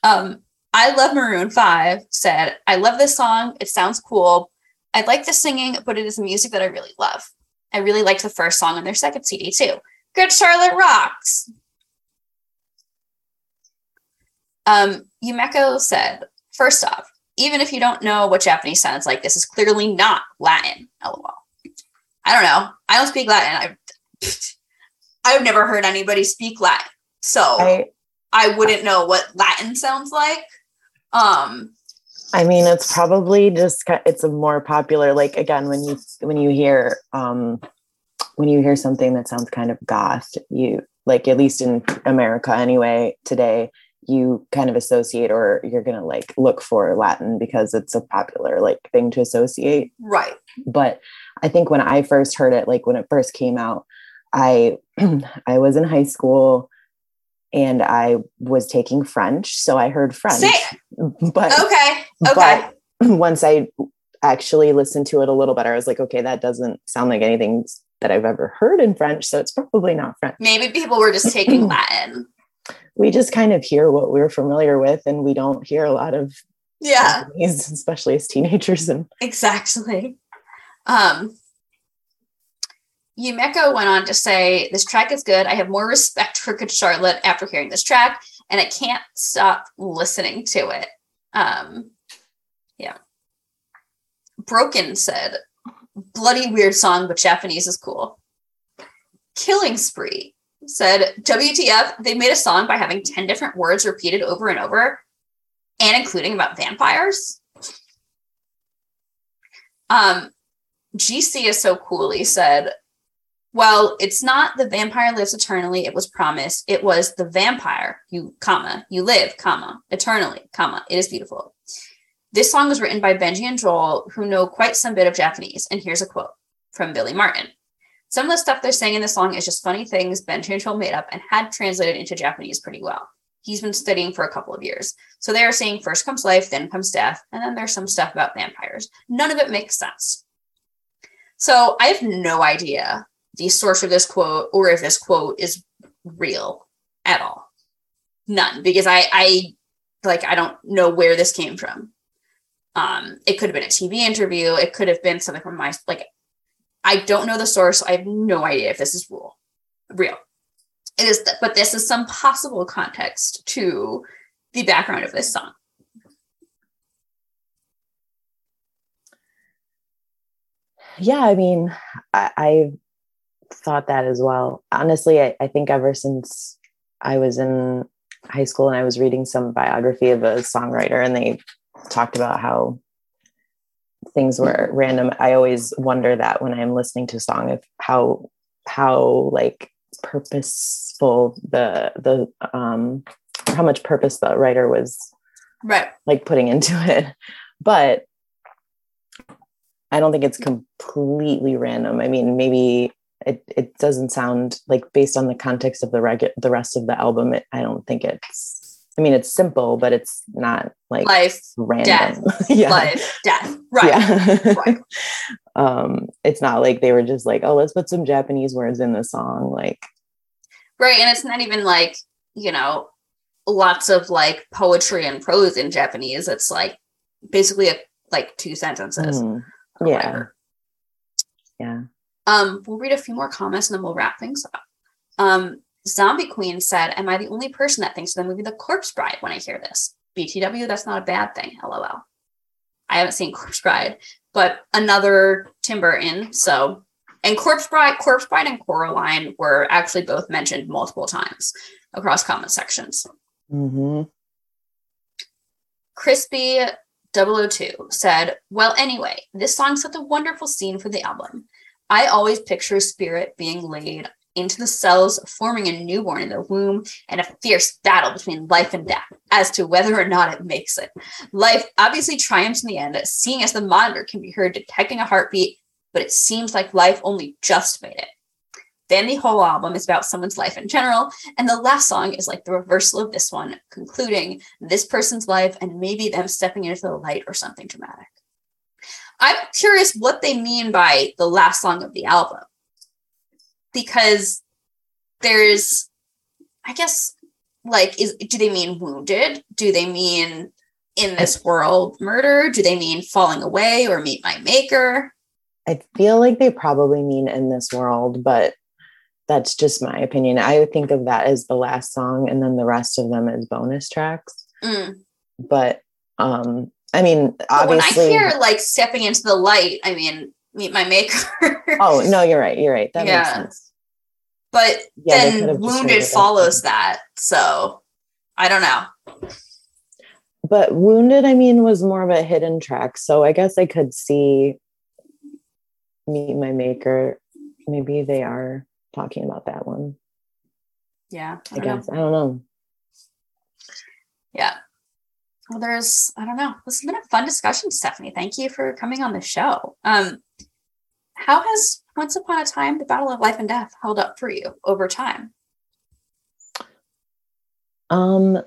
A: um, I love Maroon 5 said, I love this song. It sounds cool. I like the singing, but it is music that I really love. I really liked the first song on their second CD too. Good Charlotte rocks. Um, Yumeko said, first off, even if you don't know what Japanese sounds like, this is clearly not Latin. LOL. I don't know. I don't speak Latin. I've I've never heard anybody speak Latin, so I,
C: i
A: wouldn't know what Latin sounds like. Um,
C: I mean, it's probably just it's a more popular. Like again, when you when you hear um, when you hear something that sounds kind of goth, you like at least in America anyway today, you kind of associate or you're gonna like look for Latin because it's a popular like thing to associate.
A: right.
C: But I think when I first heard it, like when it first came out, I I was in high school and I was taking French, so I heard French. But
A: Okay. Okay.
C: but once I actually listened to it a little better, I was like, okay, that doesn't sound like anything that I've ever heard in French. So it's probably not French.
A: Maybe people were just taking Latin.
C: We just kind of hear what we're familiar with, and we don't hear a lot of
A: Yeah,
C: Japanese, especially as teenagers. And
A: exactly. Um, Yumeko went on to say, This track is good. I have more respect for Good Charlotte after hearing this track, and I can't stop listening to it. Um, yeah. Broken said, Bloody weird song, but Japanese is cool. Killing Spree said, WTF, they made a song by having 10 different words repeated over and over and including about vampires. Um, GC is so coolly said, well, it's not the vampire lives eternally. It was promised. It was the vampire, you, comma, you live, comma, eternally, comma. It is beautiful. This song was written by Benji and Joel, who know quite some bit of Japanese. And here's a quote from Billy Martin. Some of the stuff they're saying in the song is just funny things Benji and Joel made up and had translated into Japanese pretty well. He's been studying for a couple of years. So they are saying first comes life, then comes death, and then there's some stuff about vampires. None of it makes sense. So I have no idea the source of this quote or if this quote is real at all. None, because I I like I don't know where this came from. Um, it could have been a TV interview, it could have been something from my like I don't know the source. I have no idea if this is real. Real. It is, th- but this is some possible context to the background of this song.
C: Yeah, I mean, I, I thought that as well. Honestly, I, I think ever since I was in high school and I was reading some biography of a songwriter, and they talked about how things were random. I always wonder that when I'm listening to a song, if how how like purposeful the the um how much purpose the writer was
A: Right.
C: like putting into it. But I don't think it's completely random. I mean, maybe it, it doesn't sound like based on the context of the reg- the rest of the album. It, I don't think it's. I mean, it's simple, but it's not like
A: Life,
C: random.
A: death,
C: yeah.
A: life, death. Right.
C: Yeah.
A: Right.
C: um, it's not like they were just like, oh, let's put some Japanese words in the song. Like,
A: Right. And it's not even like, you know, lots of like poetry and prose in Japanese. It's like basically a, like two sentences.
C: mm, yeah.
A: whatever.
C: yeah.
A: Um, we'll read a few more comments and then we'll wrap things up. Um, Zombie Queen said, Am I the only person that thinks of the movie The Corpse Bride when I hear this? BTW, that's not a bad thing. LOL. I haven't seen Corpse Bride, but another Tim Burton. So, and Corpse Bride, Corpse Bride and Coraline were actually both mentioned multiple times across comment sections.
C: hmm
A: Crispy 002 said, Well, anyway, this song set a wonderful scene for the album. I always picture a spirit being laid into the cells, forming a newborn in the womb, and a fierce battle between life and death as to whether or not it makes it. Life obviously triumphs in the end, seeing as the monitor can be heard detecting a heartbeat, but it seems like life only just made it. Then the whole album is about someone's life in general, and the last song is like the reversal of this one, concluding this person's life and maybe them stepping into the light or something dramatic. I'm curious what they mean by the last song of the album. Because there's, I guess, like, is do they mean wounded? Do they mean in this world murder? Do they mean falling away or meet my maker?
C: I feel like they probably mean in this world, but that's just my opinion. I would think of that as the last song and then the rest of them as bonus tracks.
A: Mm.
C: But um I mean obviously
A: when I hear like stepping into the light, I mean meet my maker.
C: Oh no, you're right. You're right. That makes sense.
A: but
C: Yeah,
A: then
C: have just made
A: wounded follows that. So I don't know.
C: But Wounded, I mean, was more of a hidden track. So I guess I could see Meet My Maker. Maybe they are talking about that one.
A: Yeah.
C: I,
A: know.
C: guess. I don't know.
A: Yeah. Well, there's, I don't know. This has been a fun discussion, Stephanie. Thank you for coming on the show. Um, how has Once Upon a Time, the Battle of Life and Death held up for you over time?
C: Um,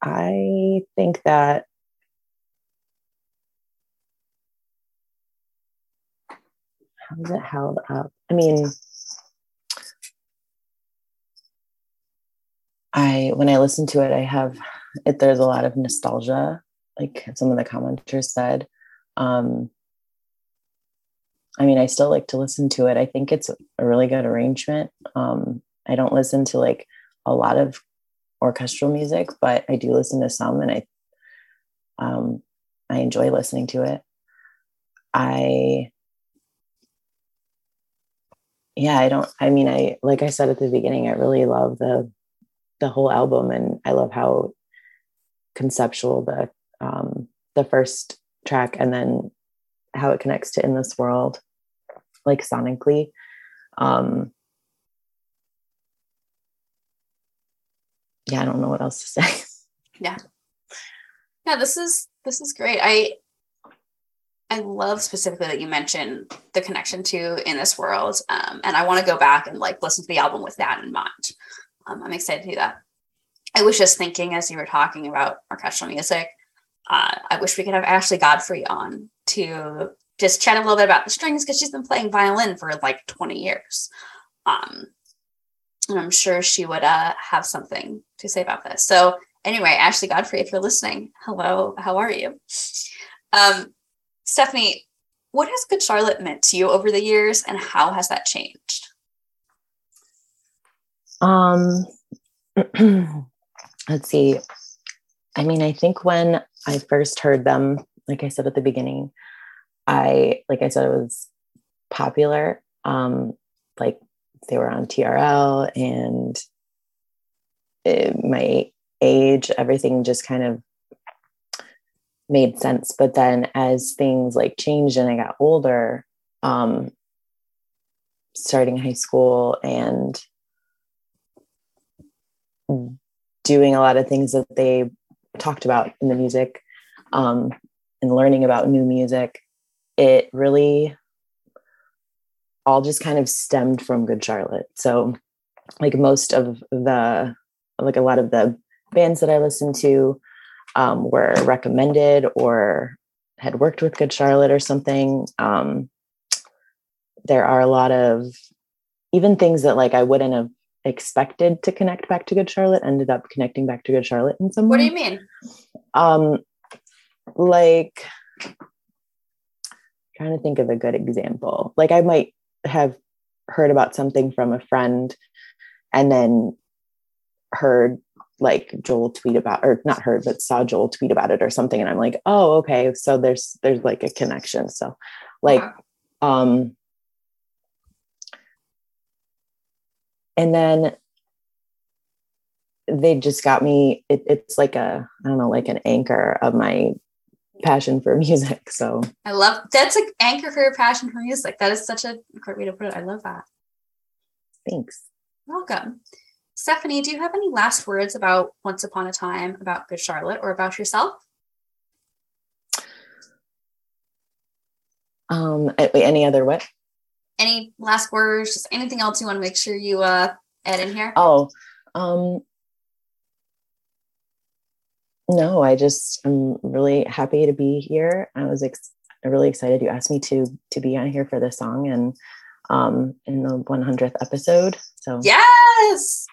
C: I think that how's it held up? I mean, I when I listen to it, I have it. There's a lot of nostalgia, like some of the commenters said. Um, I mean, I still like to listen to it. I think it's a really good arrangement. Um, I don't listen to like a lot of orchestral music, but I do listen to some, and I um, I enjoy listening to it. I yeah, I don't. I mean, I like I said at the beginning, I really love the the whole album, and I love how conceptual the um, the first track, and then how it connects to "In This World," like sonically. Um, yeah, I don't know what else to say.
A: Yeah. Yeah, this is this is great. I I love specifically that you mentioned the connection to in this world, um, and I want to go back and like listen to the album with that in mind. Um, I'm excited to do that. I was just thinking as you were talking about orchestral music, uh, I wish we could have Ashley Godfrey on to just chat a little bit about the strings because she's been playing violin for like 20 years. Um, and I'm sure she would uh, have something to say about this. So, anyway, Ashley Godfrey, if you're listening, hello, how are you? Um, Stephanie, what has Good Charlotte meant to you over the years, and how has that changed?
C: Um, let's see. I mean, I think when I first heard them, like I said at the beginning, I, like I said, it was popular. Um, like they were on TRL and it, my age, everything just kind of made sense. But then as things like changed and I got older, um, starting high school and doing a lot of things that they talked about in the music um, and learning about new music, it really all just kind of stemmed from Good Charlotte. So, like most of the, like a lot of the bands that I listened to um, were recommended or had worked with Good Charlotte or something. Um, there are a lot of even things that like I wouldn't have expected to connect back to Good Charlotte ended up connecting back to Good Charlotte in some way.
A: What do you mean?
C: Um, like trying to think of a good example. Like I might have heard about something from a friend and then heard like Joel tweet about or not heard but saw Joel tweet about it or something and I'm like, "Oh, okay, so there's there's like a connection." So like
A: Wow.
C: um and then they just got me it, it's like a i don't know like an anchor of my passion for music so
A: I love that's an anchor for your passion for music. That is such a great way to put it. I love that.
C: thanks
A: Welcome. Stephanie, do you have any last words about Once Upon a Time, about Good Charlotte, or about yourself?
C: um any other what
A: Any last words? Just anything else you want to make sure you uh add in here?
C: oh um no i just i'm really happy to be here i was ex- really excited you asked me to to be on here for this song and um in the 100th episode so
A: Yes.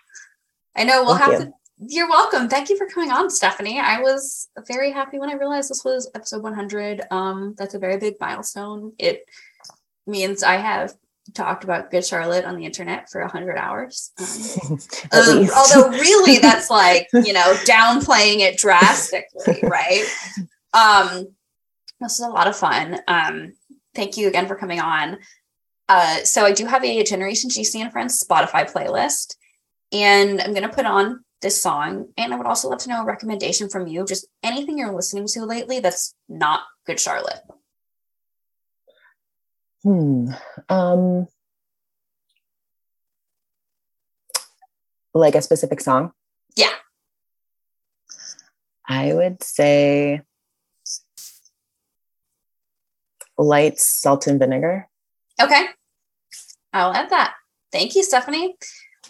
A: I know we'll
C: Thank
A: have
C: you.
A: to. You're welcome. Thank you for coming on, Stephanie. I was very happy when I realized this was episode 100. Um, that's a very big milestone. It means I have talked about Good Charlotte on the internet for 100 hours. Um, Um, although really that's like you know downplaying it drastically right? Um this is a lot of fun. Um thank you again for coming on. Uh so i do have a generation gc and friends spotify playlist and i'm going to put on this song and i would also love to know a recommendation from you just anything you're listening to lately that's not good charlotte
C: Hmm. Um, like a specific song?
A: Yeah.
C: I would say light salt, and vinegar.
A: Okay. I'll add that. Thank you, Stephanie.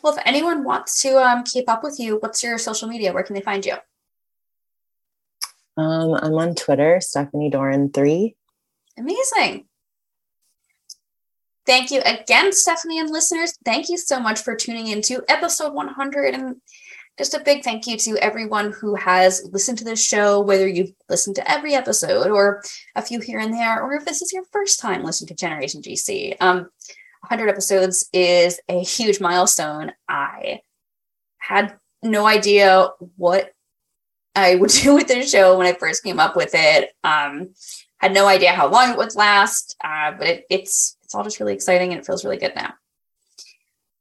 A: Well, if anyone wants to um, keep up with you, what's your social media? Where can they find you?
C: Um, I'm on Twitter, Stephanie Doran three.
A: Amazing. Thank you again, Stephanie and listeners. Thank you so much for tuning into episode 100. And just a big thank you to everyone who has listened to this show, whether you've listened to every episode or a few here and there, or if this is your first time listening to Generation GC. Um, 100 episodes is a huge milestone. I had no idea what I would do with this show when I first came up with it. Um, had no idea how long it would last, uh, but it, it's it's all just really exciting and it feels really good now.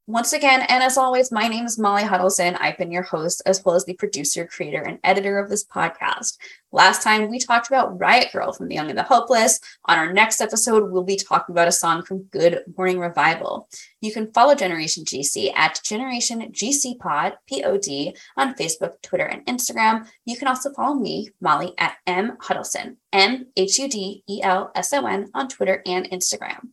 A: Once again, and as always, my name is Molly Hudelson. I've been your host, as well as the producer, creator, and editor of this podcast. Last time we talked about Riot Girl from The Young and the Hopeless. On our next episode, we'll be talking about a song from Good Morning Revival. You can follow Generation GC at Generation GC Pod, P O D, on Facebook, Twitter, and Instagram. You can also follow me, Molly, at M Hudelson, M H U D E L S O N, on Twitter and Instagram.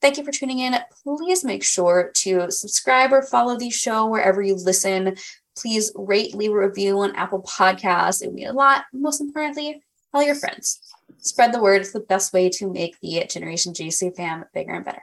A: Thank you for tuning in. Please make sure to subscribe or follow the show wherever you listen. Please rate, leave a review on Apple Podcasts. It would mean a lot. Most importantly, tell your friends. Spread the word. It's the best way to make the Generation GC fam bigger and better.